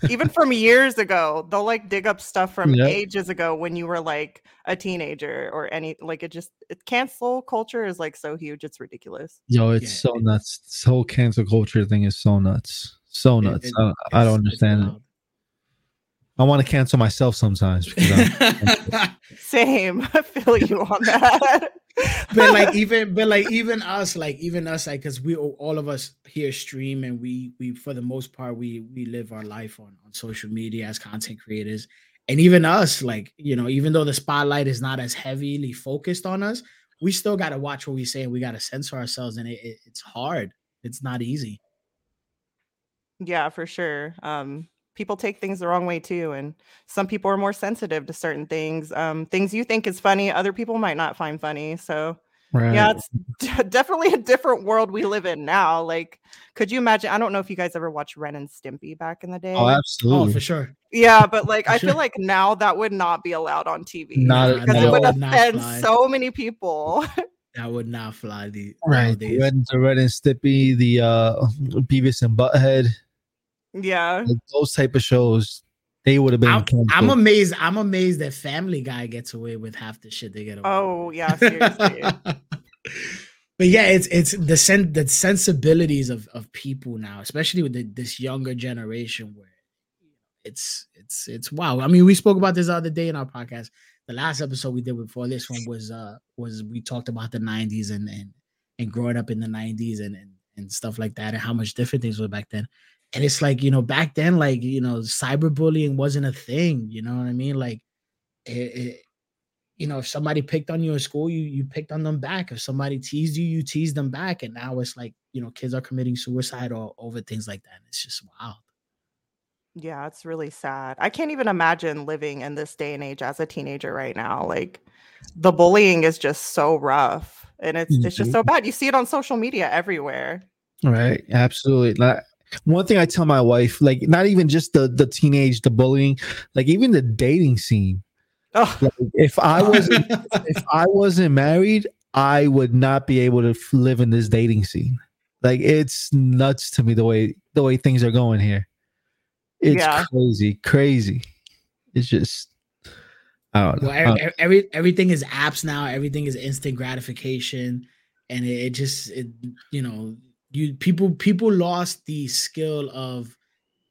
Even from years ago, they'll like dig up stuff from Yep. ages ago when you were like a teenager or any like it just it cancel culture is like so huge, it's ridiculous. Yo, it's Yeah, so it- nuts. This whole cancel culture thing is so nuts. So nuts. it- I, don't- I don't it's- it's understand it. Wild. I want to cancel myself sometimes because I'm, [laughs] Same. [laughs] I feel you on that. [laughs] but like even but like even us like even us like because we all all of us here stream and we we for the most part we we live our life on on social media as content creators and even us like you know even though the spotlight is not as heavily focused on us we still got to watch what we say and we got to censor ourselves and it, it, it's hard it's not easy yeah, for sure. Um people take things the wrong way too and some people are more sensitive to certain things. Um things you think is funny, other people might not find funny. So right. yeah, it's d- [laughs] definitely a different world we live in now. Like, could you imagine? I don't know if you guys ever watched Ren and Stimpy back in the day. oh, oh absolutely. for sure yeah, but like, I Sure. feel like now that would not be allowed on TV Not- because that it would would offend so many people. [laughs] that would not fly the right. nowadays. Red, the Ren and Stimpy, the uh, [laughs] Beavis and Butthead, yeah, like, those type of shows, they would have been. I'm, I'm amazed. I'm amazed that Family Guy gets away with half the shit they get away. with. Oh, yeah, seriously. [laughs] but yeah, it's it's the sen- the sensibilities of of people now, especially with the, this younger generation, where it's it's it's wow. I mean, we spoke about this the other day in our podcast. The last episode we did before this one was uh was we talked about the '90s and and and growing up in the '90s and and, and stuff like that, and how much different things were back then. And it's like you know back then, like you know, cyberbullying wasn't a thing. You know what I mean? Like it, it you know, if somebody picked on you in school, you you picked on them back. If somebody teased you, you teased them back. And now it's like, you know, kids are committing suicide or over things like that. It's just wild. Yeah, it's really sad. I can't even imagine living in this day and age as a teenager right now. Like the bullying is just so rough and it's it's just mm-hmm. so bad. You see it on social media everywhere. Right. Absolutely. Like, one thing I tell my wife, like not even just the the teenage, the bullying, like even the dating scene. Oh, Like, if I wasn't [laughs] if I wasn't married, I would not be able to f- live in this dating scene. Like it's nuts to me the way the way things are going here. It's Yeah. crazy, crazy. It's just I don't know. Well, Uh, every, every everything is apps now. Everything is instant gratification, and it, it just it you know you people people lost the skill of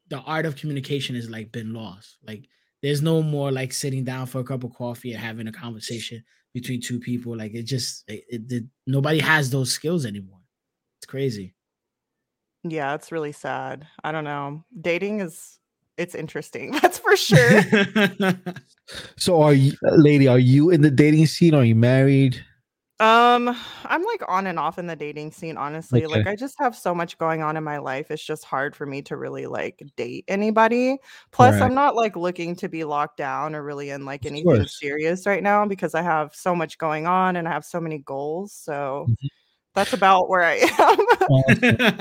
the art of communication has like been lost. Like there's no more like sitting down for a cup of coffee and having a conversation between two people. Like it just it, it, it- nobody has those skills anymore. It's crazy. yeah, it's really sad. I don't know. Dating is it's interesting. [laughs] That's for sure. [laughs] so are you lady, are you in the dating scene? Are you married? Um, I'm like on and off in the dating scene, honestly. Like I just have so much going on in my life. It's just hard for me to really like date anybody. Plus, Right. I'm not like looking to be locked down or really in like Of anything course. serious right now because I have so much going on and I have so many goals. So Mhm. that's about where I am. [laughs]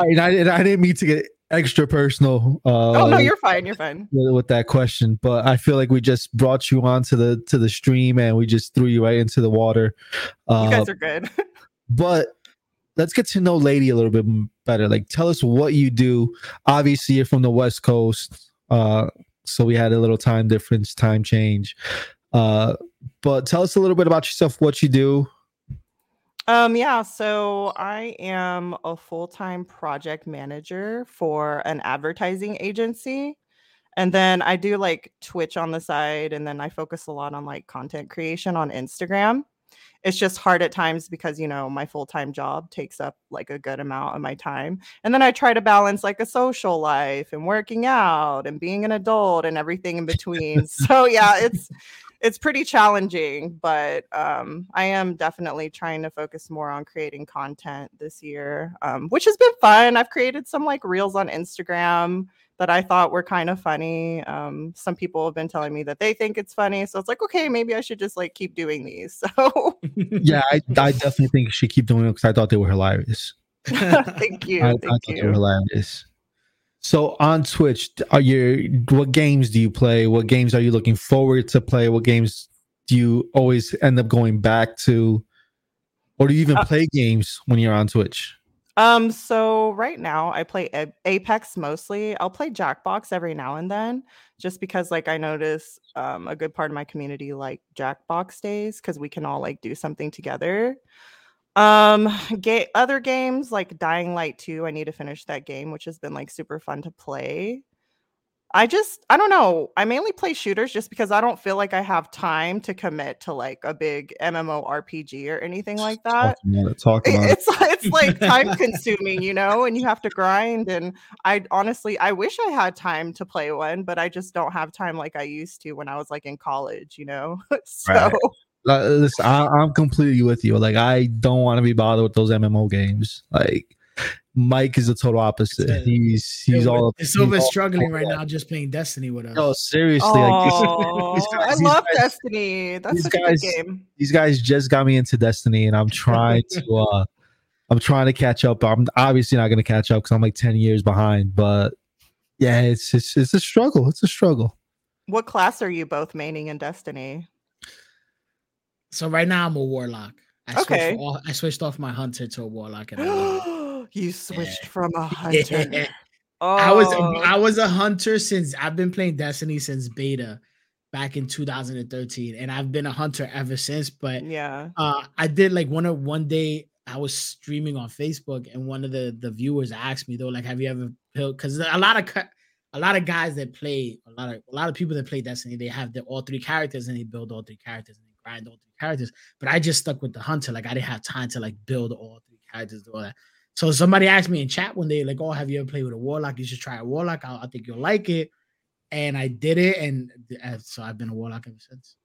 Right, I, I didn't mean to get extra personal. Uh, oh no, you're fine. You're fine. with that question, but I feel like we just brought you onto the to the stream and we just threw you right into the water. You Uh, guys are good. [laughs] but let's get to know Lady a little bit better. Like, tell us what you do. Obviously, you're from the West Coast, uh, so we had a little time difference, time change. Uh, but tell us a little bit about yourself, what you do. Um, yeah, so I am a full-time project manager for an advertising agency. And then I do like Twitch on the side, and then I focus a lot on like content creation on Instagram. It's just hard at times because, you know, my full-time job takes up like a good amount of my time. And then I try to balance like a social life and working out and being an adult and everything in between. so yeah, it's it's pretty challenging, but um, I am definitely trying to focus more on creating content this year, um, which has been fun. I've created some like reels on Instagram that I thought were kind of funny. Um, some people have been telling me that they think it's funny, so it's like, okay, maybe I should just like keep doing these. [laughs] So Yeah, I, I definitely think you should keep doing it because I thought they were hilarious. [laughs] thank [laughs] you, I, I thank thought they were hilarious. So on Twitch, are you what games do you play? What games are you looking forward to play? What games do you always end up going back to? Or do you even Uh, play games when you're on Twitch? Um, so right now I play A- Apex mostly. I'll play Jackbox every now and then, just because like I notice um a good part of my community like Jackbox days because we can all like do something together. Um, ga- other games like Dying Light 2, I need to finish that game, which has been like super fun to play. I just I don't know. I mainly play shooters just because I don't feel like I have time to commit to like a big MMO RPG or anything like that Talk about it. Talk about it. it's it's like time [laughs] consuming you know and you have to grind and i honestly i wish i had time to play one but i just don't have time like i used to when i was like in college you know [laughs] so Right. Uh, listen, I, I'm completely with you. Like, I don't want to be bothered with those MMO games. Like, Mike is the total opposite. A- He's he's all. It's Silver's he's all- struggling right now just playing Destiny with us. No, seriously, like these- these i guys- these love guys- destiny that's these a guys- good game these guys just got me into Destiny, and I'm trying to. [laughs] uh I'm trying to catch up. I'm obviously not going to catch up because I'm like ten years behind. But yeah, it's it's it's a struggle. It's a struggle. what class are you both maining in destiny So right now I'm a warlock. I Okay. switched, off, I switched off my hunter to a warlock. And I [gasps] you switched from a [laughs] Yeah. hunter oh I was I was a hunter since I've been playing Destiny since beta back in 2013, and I've been a hunter ever since. But yeah uh, I did like one of one day I was streaming on Facebook, and one of the the viewers asked me though, like, have you ever built? Because a lot of a lot of guys that play a lot of a lot of people that play Destiny, they have the all three characters and they build all three characters grind all three characters. But I just stuck with the hunter. Like I didn't have time to like build all three characters, do all that. So somebody asked me in chat one day, like, "Oh, have you ever played with a warlock? You should try a warlock. I, I think you'll like it." And I did it, and uh, so I've been a warlock ever since.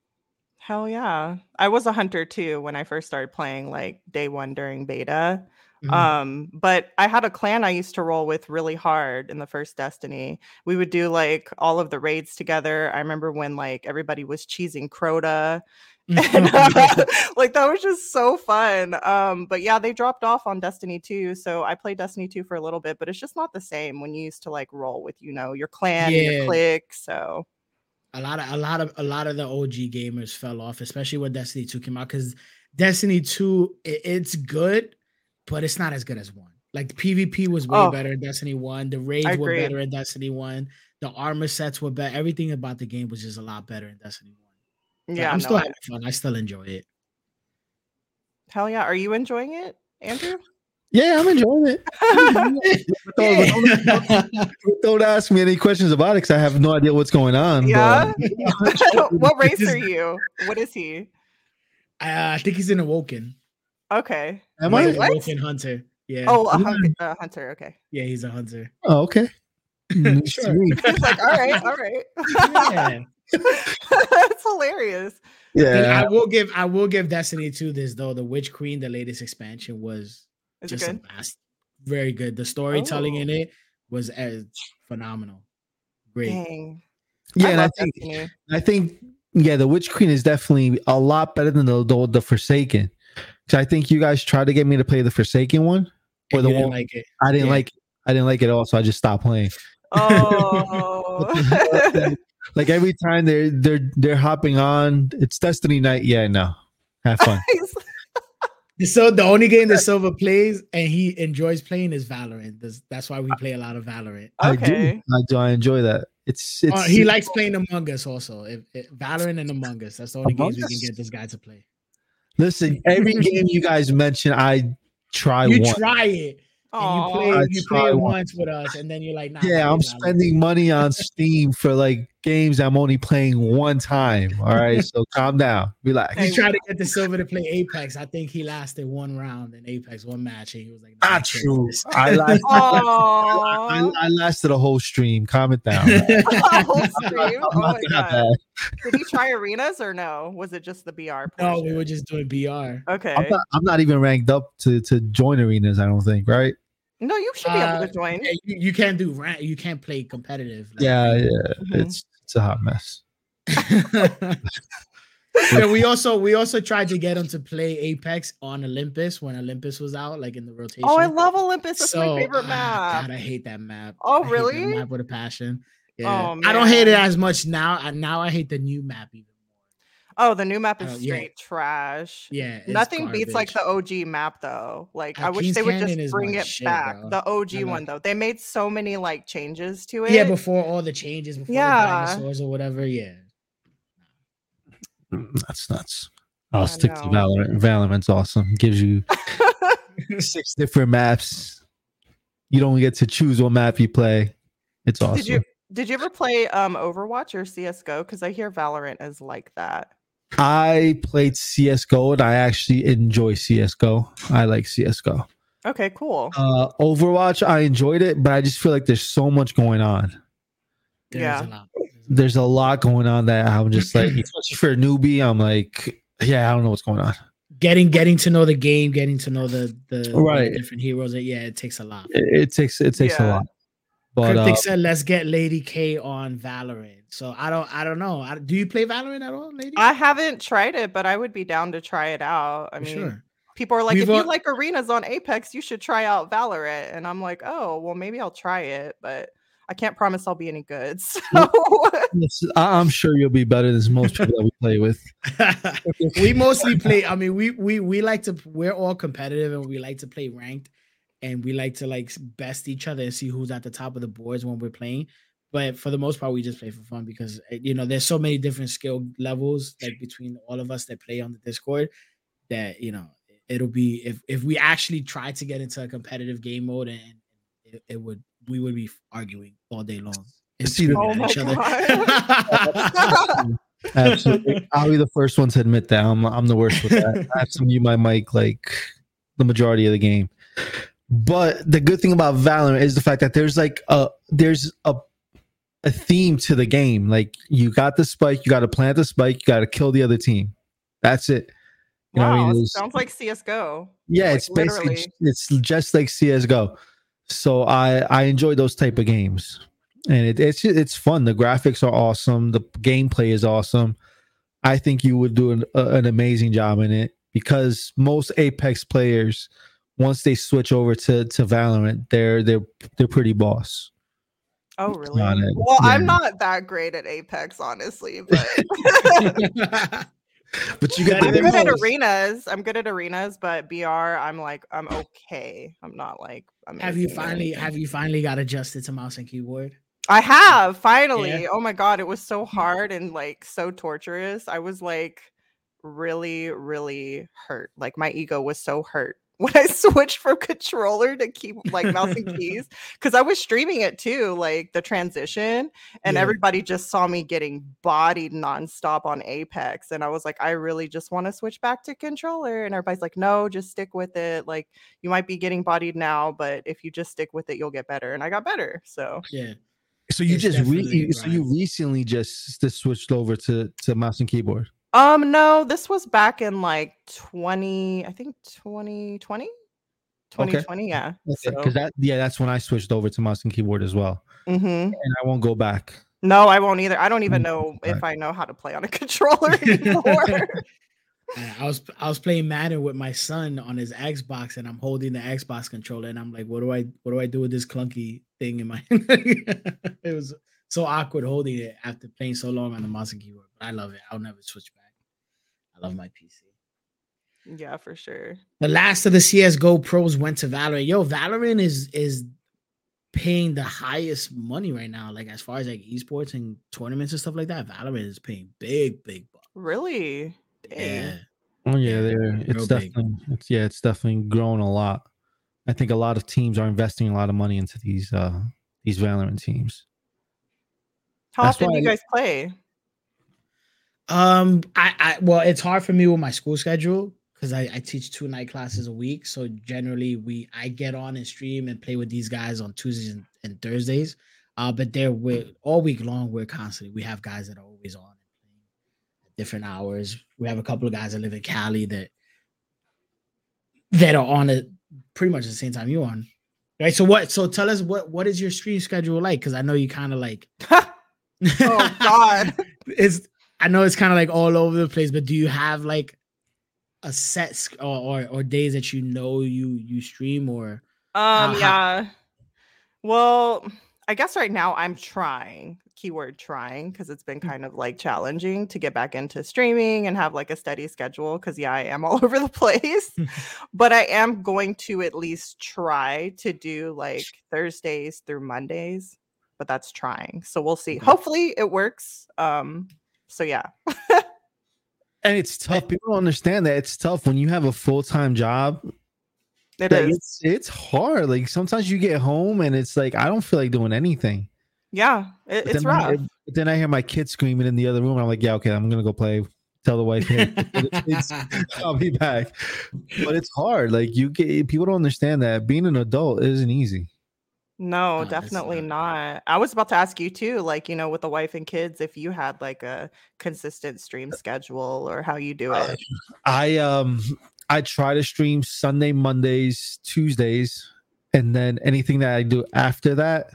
Hell yeah. I was a hunter too when I first started playing like day one during beta. Mhm. Um, but I had a clan I used to roll with really hard in the first Destiny. We would do like all of the raids together. I remember when like everybody was cheesing Crota. [laughs] And, [laughs] uh, like that was just so fun. Um, but yeah, they dropped off on Destiny 2. So I played Destiny 2 for a little bit, but it's just not the same when you used to like roll with, you know, your clan Yeah. your clique. So a lot of a lot of a lot of the OG gamers fell off, especially when Destiny 2 came out. Because Destiny 2, i- it's good, but it's not as good as one. Like the PvP was way Oh. better in Destiny 1. The raids were better in Destiny 1. The armor sets were better. Everything about the game was just a lot better in Destiny 1. So yeah, I'm no, still having fun. I still enjoy it. hell yeah. Are you enjoying it, Andrew? Yeah, I'm enjoying it. [laughs] Don't, don't ask me any questions about it because I have no idea what's going on. Yeah. [laughs] [laughs] what race are you? What is he? I, I think he's in Awoken. Okay. Am He's I? an What? Awoken hunter. Yeah. Oh, a Yeah. hunter, a hunter. Okay. yeah, he's a hunter. Oh, okay. News Sure. me. Like, all right, all right. Yeah. It's hilarious. And Yeah. I will give I will give Destiny 2 this though. The Witch Queen, the latest expansion, was Is it just a good? blast. Very good. The storytelling in Oh. it was uh, phenomenal. Great. Dang. Yeah, and I think Destiny. I think yeah, the Witch Queen is definitely a lot better than the the, the Forsaken. So I think you guys tried to get me to play the Forsaken one, or And the didn't one like it. I didn't yeah. like. I didn't like it at all, so I just stopped playing. Oh. [laughs] like every time they're they're they're hopping on, it's Destiny night. Yeah, no, have fun. [laughs] So the only game that Silver plays and he enjoys playing is Valorant. That's, that's why we play a lot of Valorant. I do. I do. I enjoy that. It's it's Uh, he likes playing Among Us also. If, if Valorant and Among Us. That's the only Among games we can get this guy to play. listen. Every game you guys mention, I try you one. try it and you play I you play it once with us, and then you're like, nah, yeah, I'm spending money on [laughs] Steam for like games I'm only playing one time. All right, so [laughs] calm down, relax. He tried to get the silver to play Apex. I think he lasted one round in Apex, one match, and he was like, nah, I Not can't true. I lasted. [laughs] I, Aw. I lasted a whole stream. Calm it down. [laughs] Whole stream? Oh not my God. bad. Did he try arenas or no? Was it just the BR? no, we were just doing BR. Okay. I'm not, I'm not even ranked up to to join arenas. I don't think. Right? No, you should be able Uh, to join. Yeah, you, you can't do rank. You can't play competitive. like- Yeah, yeah. Mhm. It's it's a hot mess. [laughs] yeah, we also we also tried to get him to play Apex on Olympus when Olympus was out, like in the rotation. Oh, I love Olympus. That's So, my favorite ah, map. God, I hate that map. Oh, I hate that really? map with a passion. Yeah. Oh, I don't hate it as much now. I, now I hate the new map even more. Oh, the new map is Oh, yeah. straight trash. Yeah, it's Nothing beats like the OG map though. Like Uh, I wish King's they would Canyon just bring it shit, back. bro. The OG I one though. They made so many like changes to it. Yeah, before all the changes, before Yeah. the dinosaurs or whatever. Yeah. Mm, That's nuts. I'll I stick to know. Valorant. Valorant's awesome. Gives you [laughs] six different maps. You don't get to choose what map you play. It's awesome. Did you did you ever play um Overwatch or CS:GO? Because I hear Valorant is like that. I played CS:GO and I actually enjoy CS:GO. I like CS:GO. Okay, cool. Uh, Overwatch, I enjoyed it, but I just feel like there's so much going on. There's Yeah. a lot. There's a lot going on that I'm just like, [clears throat] especially for a newbie, I'm like, yeah, I don't know what's going on. Getting getting to know the game, getting to know the the, the Right. different heroes. Yeah, it takes a lot. It, it takes it takes a lot. But Cryptic uh, said, "Let's get Lady K on Valorant." So I don't, I don't know. I, do you play Valorant at all, Lady? I haven't tried it, but I would be down to try it out. I For mean, sure. people are like, We've if you al- like arenas on Apex, you should try out Valorant. And I'm like, oh, well, maybe I'll try it, but I can't promise I'll be any good. [laughs] So it's- I'm sure you'll be better than most people that we play with. [laughs] we mostly play. I mean, we we we like to. We're all competitive, and we like to play ranked, and we like to like best each other and see who's at the top of the boards when we're playing. But for the most part, we just play for fun because eh, you know there's so many different skill levels like between all of us that play on the Discord that you know it'll be if if we actually try to get into a competitive game mode and it, it would we would be arguing all day long and See, the- Oh each my other. Absolutely. I'll be the first one to admit that. I'm I'm the worst with that. I have to mute my mic like the majority of the game. But the good thing about Valorant is the fact that there's like a there's a a theme to the game. Like you got the spike, you got to plant the spike, you got to kill the other team. That's it. You know what I wow, mean? Sounds like CS:GO. yeah, like, it's basically literally. it's just like CS:GO. So I I enjoy those type of games, and it, it's it's fun. The graphics are awesome. The gameplay is awesome. I think you would do an, a- an amazing job in it because most Apex players, once they switch over to to Valorant, they're they're they're pretty boss. Oh, really? not it. Well, I'm not that great at Apex, honestly, [laughs] but But you got. get I'm than the good at arenas. I'm good at arenas, but BR, I'm like, I'm okay. I'm not like. have you finally have you finally got adjusted to mouse and keyboard? I have finally. Yeah. Oh my god, it was so hard and like so torturous. I was like really, really hurt. Like my ego was so hurt when I [laughs] switched from controller to keep like mouse and [laughs] keys because I was streaming it too, like the transition, and Yeah. everybody just saw me getting bodied nonstop on Apex, and I was like, I really just want to switch back to controller, and everybody's like, No, just stick with it. Like you might be getting bodied now, but if you just stick with it, you'll get better, and I got better. So. Yeah. so you It's just re- definitely you- so you recently just, just switched over to to mouse and keyboard. Um, no, this was back in like 20, I think 2020. 2020, yeah. So, because that yeah that's when I switched over to mouse and keyboard as well, mhm. and I won't go back. No, I won't either. I don't even Mm, know right. if I know how to play on a [laughs] controller anymore. [laughs] I was I was playing Madden with my son on his Xbox, and I'm holding the Xbox controller, and I'm like, "What do I what do I do with this clunky thing in my?" Hand? [laughs] It was so awkward holding it after playing so long on the mouse and keyboard. But I love it. I'll never switch back. I love my PC. yeah, for sure. The last of the CS:GO pros went to Valorant. Yo, Valorant is is paying the highest money right now. Like as far as like esports and tournaments and stuff like that, Valorant is paying big, big bucks. Really? Dang. Yeah. Oh yeah, Yeah, there real it's big. definitely it's yeah, it's definitely grown a lot. I think a lot of teams are investing a lot of money into these uh these Valorant teams. How That's often do you I- guys play? Um, I, I well, it's hard for me with my school schedule because I, I teach two night classes a week. So generally, we I get on and stream and play with these guys on Tuesdays and, and Thursdays. Uh, but they're with all week long. We're constantly we have guys that are always on at different hours. We have a couple of guys that live in Cali that that are on it pretty much the same time you on. Right. So what? So tell us what what is your stream schedule like? Because I know you kind of like. [laughs] oh God. [laughs] it's I know it's kind of like all over the place, but do you have like a set sch- or, or or days that you know you you stream or Um, how- yeah. Well, I guess right now I'm trying, keyword trying, because it's been kind of like challenging to get back into streaming and have like a steady schedule. Cause yeah, I am [laughs] all over the place. [laughs] but I am going to at least try to do like Thursdays through Mondays, but that's trying. So we'll see. Okay. Hopefully it works. Um, so yeah. And it's tough. [laughs] People don't understand that it's tough when you have a full time job. It is. It's it's hard. Like sometimes you get home and it's like I don't feel like doing anything. Yeah, it, it's I- rough. but then I hear my kids screaming in the other room. I'm like, yeah, okay, I'm gonna go play. Tell the wife, hey, [laughs] it's- [laughs] I'll be back. But it's hard. Like you get people don't understand that being an adult isn't easy. No, definitely not- not. I was about to ask you too, like, you know, with the wife and kids, if you had like a consistent stream schedule or how you do Uh, it. I um I try to stream Sunday, Mondays, Tuesdays, and then anything that I do after that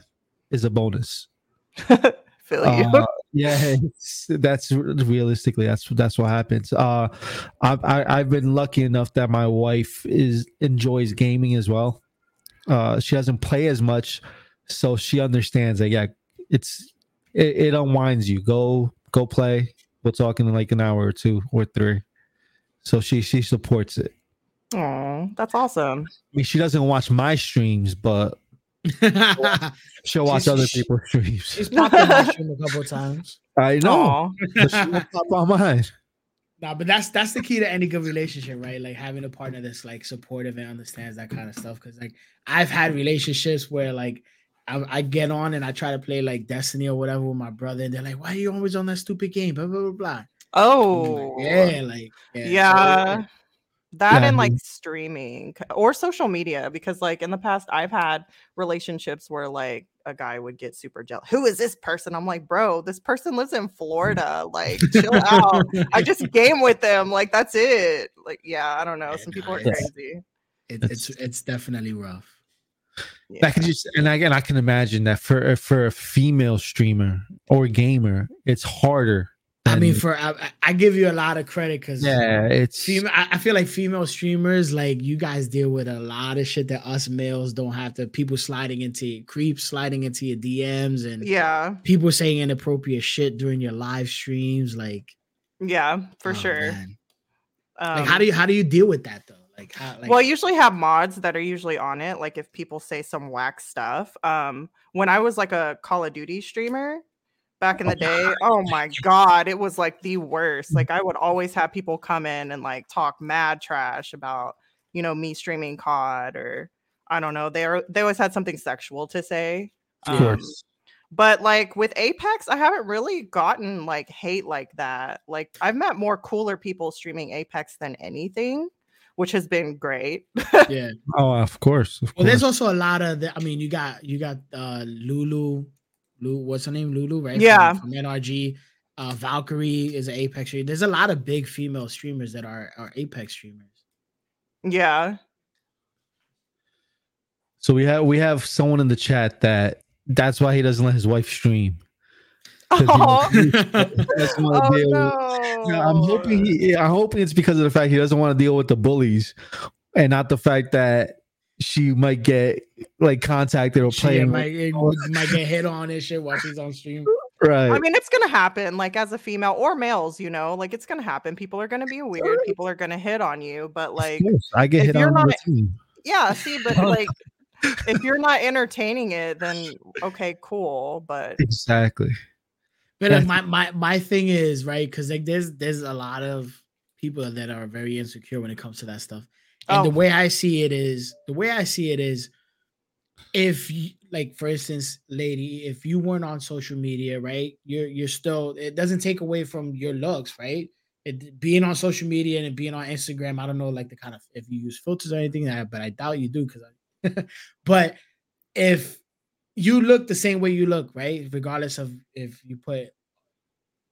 is a bonus. [laughs] Feel you. Uh, [laughs] yeah, it's, that's realistically that's that's what happens. Uh, I've I, I've been lucky enough that my wife is enjoys gaming as well. Uh, she doesn't play as much, so she understands that. Yeah, it's it, it unwinds you. Go go play. We'll talk in like an hour or two or three. So she she supports it. Oh, that's awesome. I mean, she doesn't watch my streams, but [laughs] she'll watch She's- other people's streams. She's popped on my stream a couple of [laughs] times. I know, but she won't pop on mine. Nah, but that's that's the key to any good relationship, right? Like having a partner that's like supportive and understands that kind of stuff. Because like I've had relationships where like I, I get on and I try to play like Destiny or whatever with my brother, and they're like, "Why are you always on that stupid game?" Blah blah blah blah. Oh, like, yeah, like yeah, yeah. so, That Yeah, and like streaming or social media, because like in the past, I've had relationships where like a guy would get super jealous. Who is this person? I'm like, bro, this person lives in [laughs] Florida. Like, chill out. I just [laughs] game with them. Like, that's it. Like, yeah, I don't know. Some people are it's- crazy. it, it's it's definitely rough. Yeah. I can just and again I can imagine that for uh, for a female streamer or gamer, it's harder. I mean, for I, I- I give you a lot of credit because yeah, it's female. I, I feel like female streamers, like you guys, deal with a lot of shit that us males don't have to. People sliding into creeps, sliding into your DMs, and Yeah. people saying inappropriate shit during your live streams. Like Yeah, for oh, sure. Um, Like how do you how do you deal with that though? Like how? Like, well, I usually have mods that are usually on it. Like if people say some whack stuff. Um, when I was like a Call of Duty streamer back in the day, oh my god, it was like the worst. Like I would always have people come in and like talk mad trash about you know me streaming COD or I don't know. They are they always had something sexual to say. of Um, course. but like with Apex, I haven't really gotten like hate like that. Like I've met more cooler people streaming Apex than anything, which has been great. yeah. Oh, of course. Of Well, course. there's also a lot of. The, I mean, you got you got uh Lulu, Lulu. What's her name? Lulu, right? Yeah. From, NRG. Uh, Valkyrae is an Apex streamer. There's a lot of big female streamers that are are Apex streamers. yeah. So we have we have someone in the chat that that's why he doesn't let his wife stream. Oh, [laughs] he oh deal no. Yeah, I'm hoping he, I'm hoping it's because of the fact he doesn't want to deal with the bullies, and not the fact that she might get like contacted or She playing might, it might get hit on and shit while she's on stream. [laughs] right. I mean, it's gonna happen, like as a female or males, you know, like it's gonna happen. People are gonna be weird. People are gonna hit on you, but like, I get hit on not- yeah, see, [laughs] but like, if you're not entertaining it, then okay, cool. But Exactly. But uh, like, my my my thing is right because like there's there's a lot of people that are very insecure when it comes to that stuff. And the Oh. way I see it is the way I see it is if you, like for instance, lady, if you weren't on social media, right, you're you're still it doesn't take away from your looks, right? It, being on social media and being on Instagram, I don't know like the kind of if you use filters or anything that, but I doubt you do because [laughs] but if you look the same way you look, right? Regardless of if you put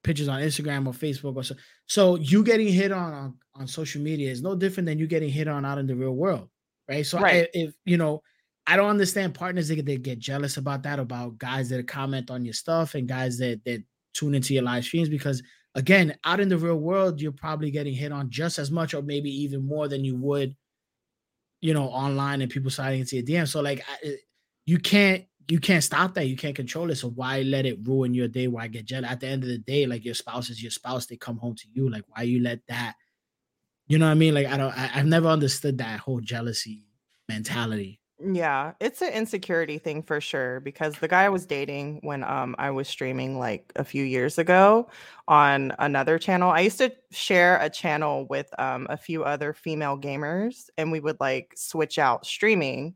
pictures on Instagram or Facebook or so. So you getting hit on on, on social media is no different than you getting hit on out in the real world, right? So Right. I, if you know, I don't understand partners that, that get jealous about that, about guys that comment on your stuff and guys that that tune into your live streams because again, out in the real world, you're probably getting hit on just as much or maybe even more than you would, you know, online and people sliding into your DM. So like, I, you can't you can't stop that. You can't control it. So why let it ruin your day? Why get jealous? At the end of the day, like your spouse is your spouse. They come home to you. Like why you let that? You know what I mean? Like I don't. I, I've never understood that whole jealousy mentality. Yeah, it's an insecurity thing for sure because the guy I was dating when um I was streaming like a few years ago on another channel. I used to share a channel with um a few other female gamers and we would like switch out streaming.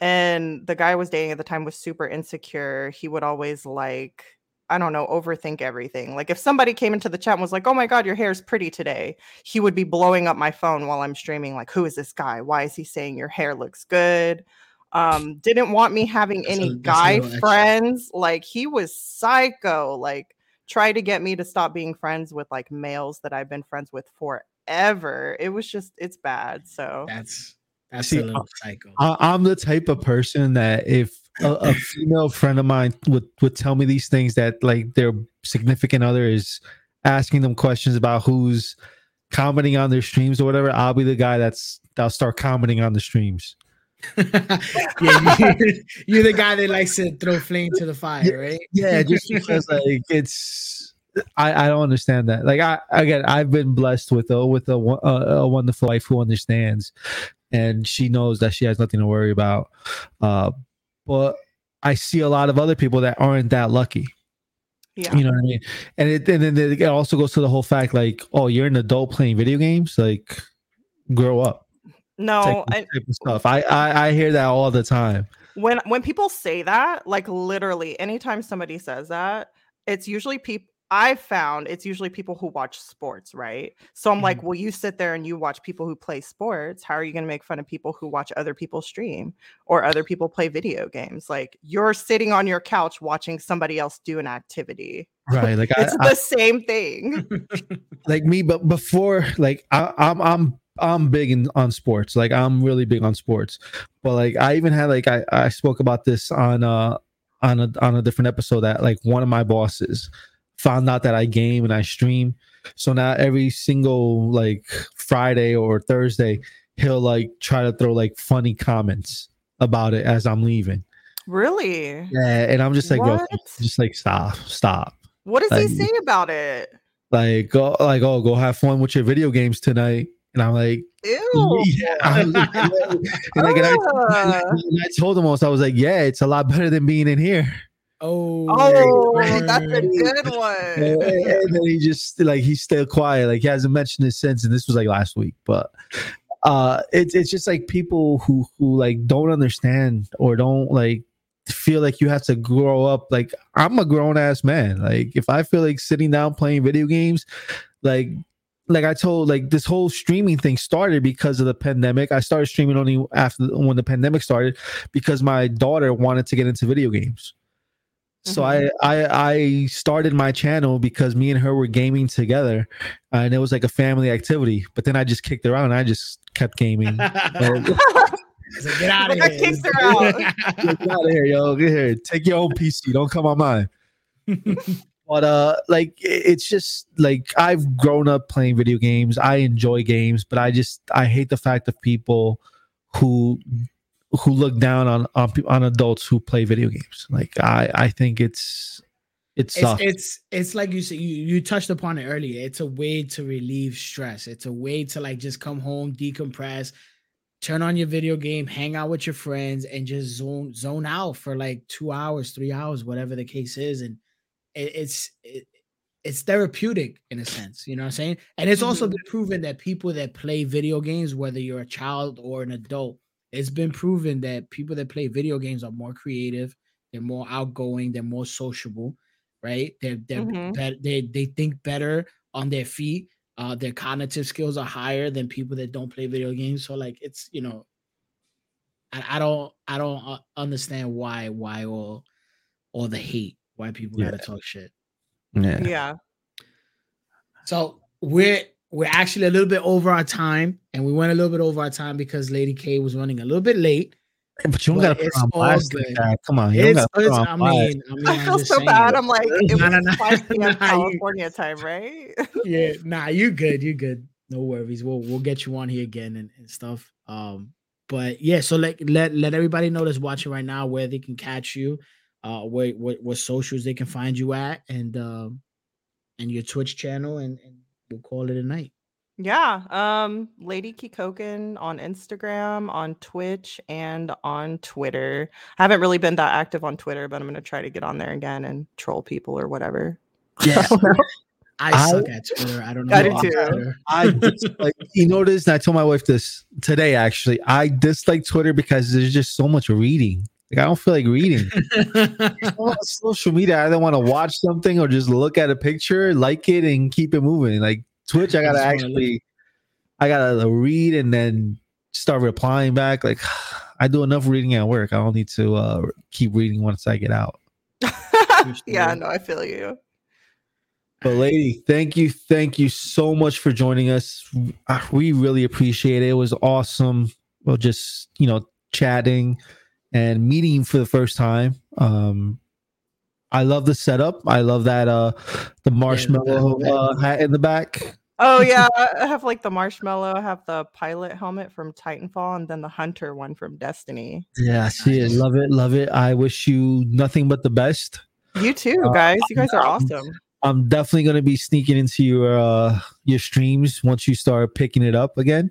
And the guy I was dating at the time was super insecure. He would always like I don't know, overthink everything. Like if somebody came into the chat and was like, "Oh my god, your hair is pretty today." He would be blowing up my phone while I'm streaming like, "Who is this guy? Why is he saying your hair looks good?" Um didn't want me having That's any a guy friends. Like he was psycho. Like try to get me to stop being friends with like males that I've been friends with forever. It was just it's bad. So That's that's See, psycho. I, I'm the type of person that if a, a female friend of mine would would tell me these things that like their significant other is asking them questions about who's commenting on their streams or whatever, I'll be the guy that's that'll start commenting on the streams. [laughs] yeah, you, [laughs] you're the guy that likes to throw flame to the fire, right? Yeah, just because [laughs] like it's I, I don't understand that. Like I again, I've been blessed with a with a, a, a wonderful wife who understands, and she knows that she has nothing to worry about. Uh, but I see a lot of other people that aren't that lucky. Yeah. You know what I mean? And it and then it also goes to the whole fact like, oh, you're an adult playing video games, like grow up. No, type, I, type of stuff. I, I I hear that all the time. when when people say that, like literally, anytime somebody says that, it's usually people. I've found it's usually people who watch sports, right? So I'm like, well, you sit there and you watch people who play sports. How are you going to make fun of people who watch other people stream or other people play video games? Like you're sitting on your couch watching somebody else do an activity. Right. Like It's I the same thing. [laughs] like me, but before like I, I'm I'm I'm big in on sports. Like I'm really big on sports. But like I even had like I, I spoke about this on uh on a on a different episode that like one of my bosses found out that I game and I stream. So now every single like Friday or Thursday, he'll like try to throw like funny comments about it as I'm leaving. really? Yeah, and I'm just like, What? just like stop, stop. What does he say about it? Like go like oh go have fun with your video games tonight. And I'm like, Ew. [laughs] yeah. I was [laughs] like, yeah. And, like, and I, and I told him also, I was like, yeah, it's a lot better than being in here. Oh, Oh, that's a good one. and then he just like he's still quiet, like he hasn't mentioned it since, and this was like last week. But uh it's it's just like people who who like don't understand or don't like feel like you have to grow up. Like I'm a grown ass man. Like if I feel like sitting down playing video games, like like I told, like this whole streaming thing started because of the pandemic. I started streaming only after when the pandemic started because my daughter wanted to get into video games. So I, I I started my channel because me and her were gaming together, and it was like a family activity. But then I just kicked her out, and I just kept gaming. And- [laughs] like, get out of Like, I here. kicked her [laughs] out. Get out of here, yo. Get here. Take your own PC. Don't come on mine. but uh, like it's just like I've grown up playing video games. I enjoy games, but I just I hate the fact of people who who look down on on, on adults who play video games. Like I I think it's it's it's, sucks. it's it's like you said you, you touched upon it earlier it's a way to relieve stress it's a way to like just come home decompress turn on your video game hang out with your friends and just zone zone out for like two hours three hours whatever the case is and it, it's it, it's therapeutic in a sense you know what i'm saying and it's also Mhm. been proven that people that play video games whether you're a child or an adult it's been proven that people that play video games are more creative they're more outgoing they're more sociable right? They're they're Mhm. bet- they they think better on their feet. Uh, their cognitive skills are higher than people that don't play video games. So like it's you know, I, I don't I don't uh, understand why why all all the hate why people gotta talk shit. yeah. yeah. So we're we're actually a little bit over our time, and we went a little bit over our time because Lady K was running a little bit late. But you don't But gotta put it's on all blast like good. that. Come on, you don't It's, gotta put on I mean, I [laughs] mean, I I'm feel so saying. bad. I'm like, [laughs] it No, was no, no. 5 p.m. [laughs] Nah, you- California time, right? yeah, nah, you good, you good. No worries. We'll we'll get you on here again and, and stuff. Um, but yeah, so let let let everybody know that's watching right now where they can catch you, uh, where what what socials they can find you at, and um, and your Twitch channel, and, and we'll call it a night. Yeah. Um, Lady Kikoken on Instagram, on Twitch, and on Twitter. I haven't really been that active on Twitter, but I'm gonna try to get on there again and troll people or whatever. [laughs] Yeah, I, I- suck at Twitter. I don't know. I do too. [laughs] I dislike, you know this, and I told my wife this today. Actually, I dislike Twitter because there's just so much reading. Like I don't feel like reading. [laughs] On social media, I don't want to watch something or just look at a picture, like it, and keep it moving. Like Twitch, I I gotta actually, I gotta read and then start replying back. Like [sighs] I do enough reading at work. I don't need to uh, keep reading once I get out. [laughs] yeah, story. no, I feel you. But lady, thank you, thank you so much for joining us. Uh, We really appreciate it. It was awesome. Well, just you know, chatting and meeting you for the first time. Um, I love the setup. I love that uh the marshmallow uh, hat in the back. Oh [laughs] yeah, I have like the marshmallow. I have the pilot helmet from Titanfall, and then the hunter one from Destiny. Yeah, I see it. Love it. Love it. I wish you nothing but the best. You too, Uh, guys. You guys are awesome. I'm definitely gonna be sneaking into your uh your streams once you start picking it up again.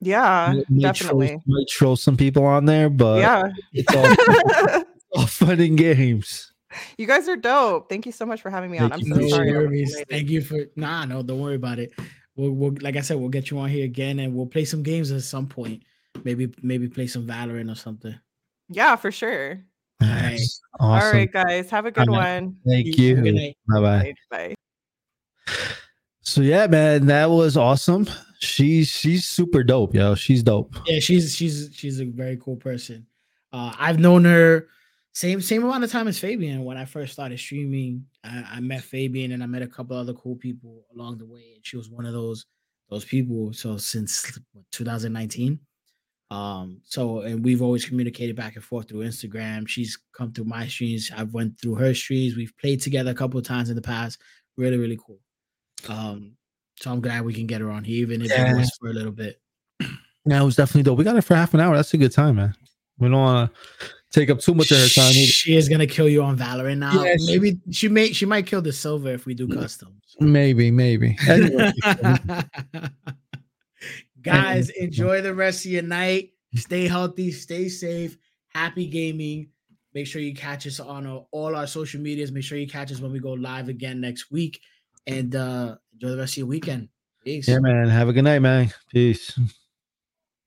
Yeah, Might- might definitely. troll, might troll some people on there, but Yeah. it's all, [laughs] all fun and games. You guys are dope. Thank you so much for having me on. I'm you so no sorry. I was worries. late. Thank you for nah, no, don't worry about it. We'll, we'll like I said, we'll get you on here again and we'll play some games at some point. Maybe maybe play some Valorant or something. Yeah, for sure. Nice. All Awesome. right, guys. Have a good All one. Thank Have a good you. Bye bye. Bye. Bye. So yeah, man, that was awesome. She's she's super dope, yo. She's dope. Yeah, she's she's she's a very cool person. Uh, I've known her same same amount of time as Fabian. When I first started streaming, I, I met Fabian and I met a couple other cool people along the way, and she was one of those those people. So since 2019, um, so and we've always communicated back and forth through Instagram. She's come through my streams. I've went through her streams. We've played together a couple of times in the past. Really, really cool. Um, so I'm glad we can get her on here, even if Yeah. it was for a little bit. Yeah, it was definitely dope. We got her for half an hour. That's a good time, man. We don't want to take up too much of her time either. She is gonna kill you on Valorant now. Yeah, maybe she may she might kill the silver if we do customs. Maybe, maybe. Anyway, [laughs] Guys, enjoy the rest of your night. Stay healthy, stay safe. Happy gaming. Make sure you catch us on all our social medias. Make sure you catch us when we go live again next week. And uh enjoy the rest of your weekend. Peace. yeah, man. Have a good night, man. Peace. [laughs]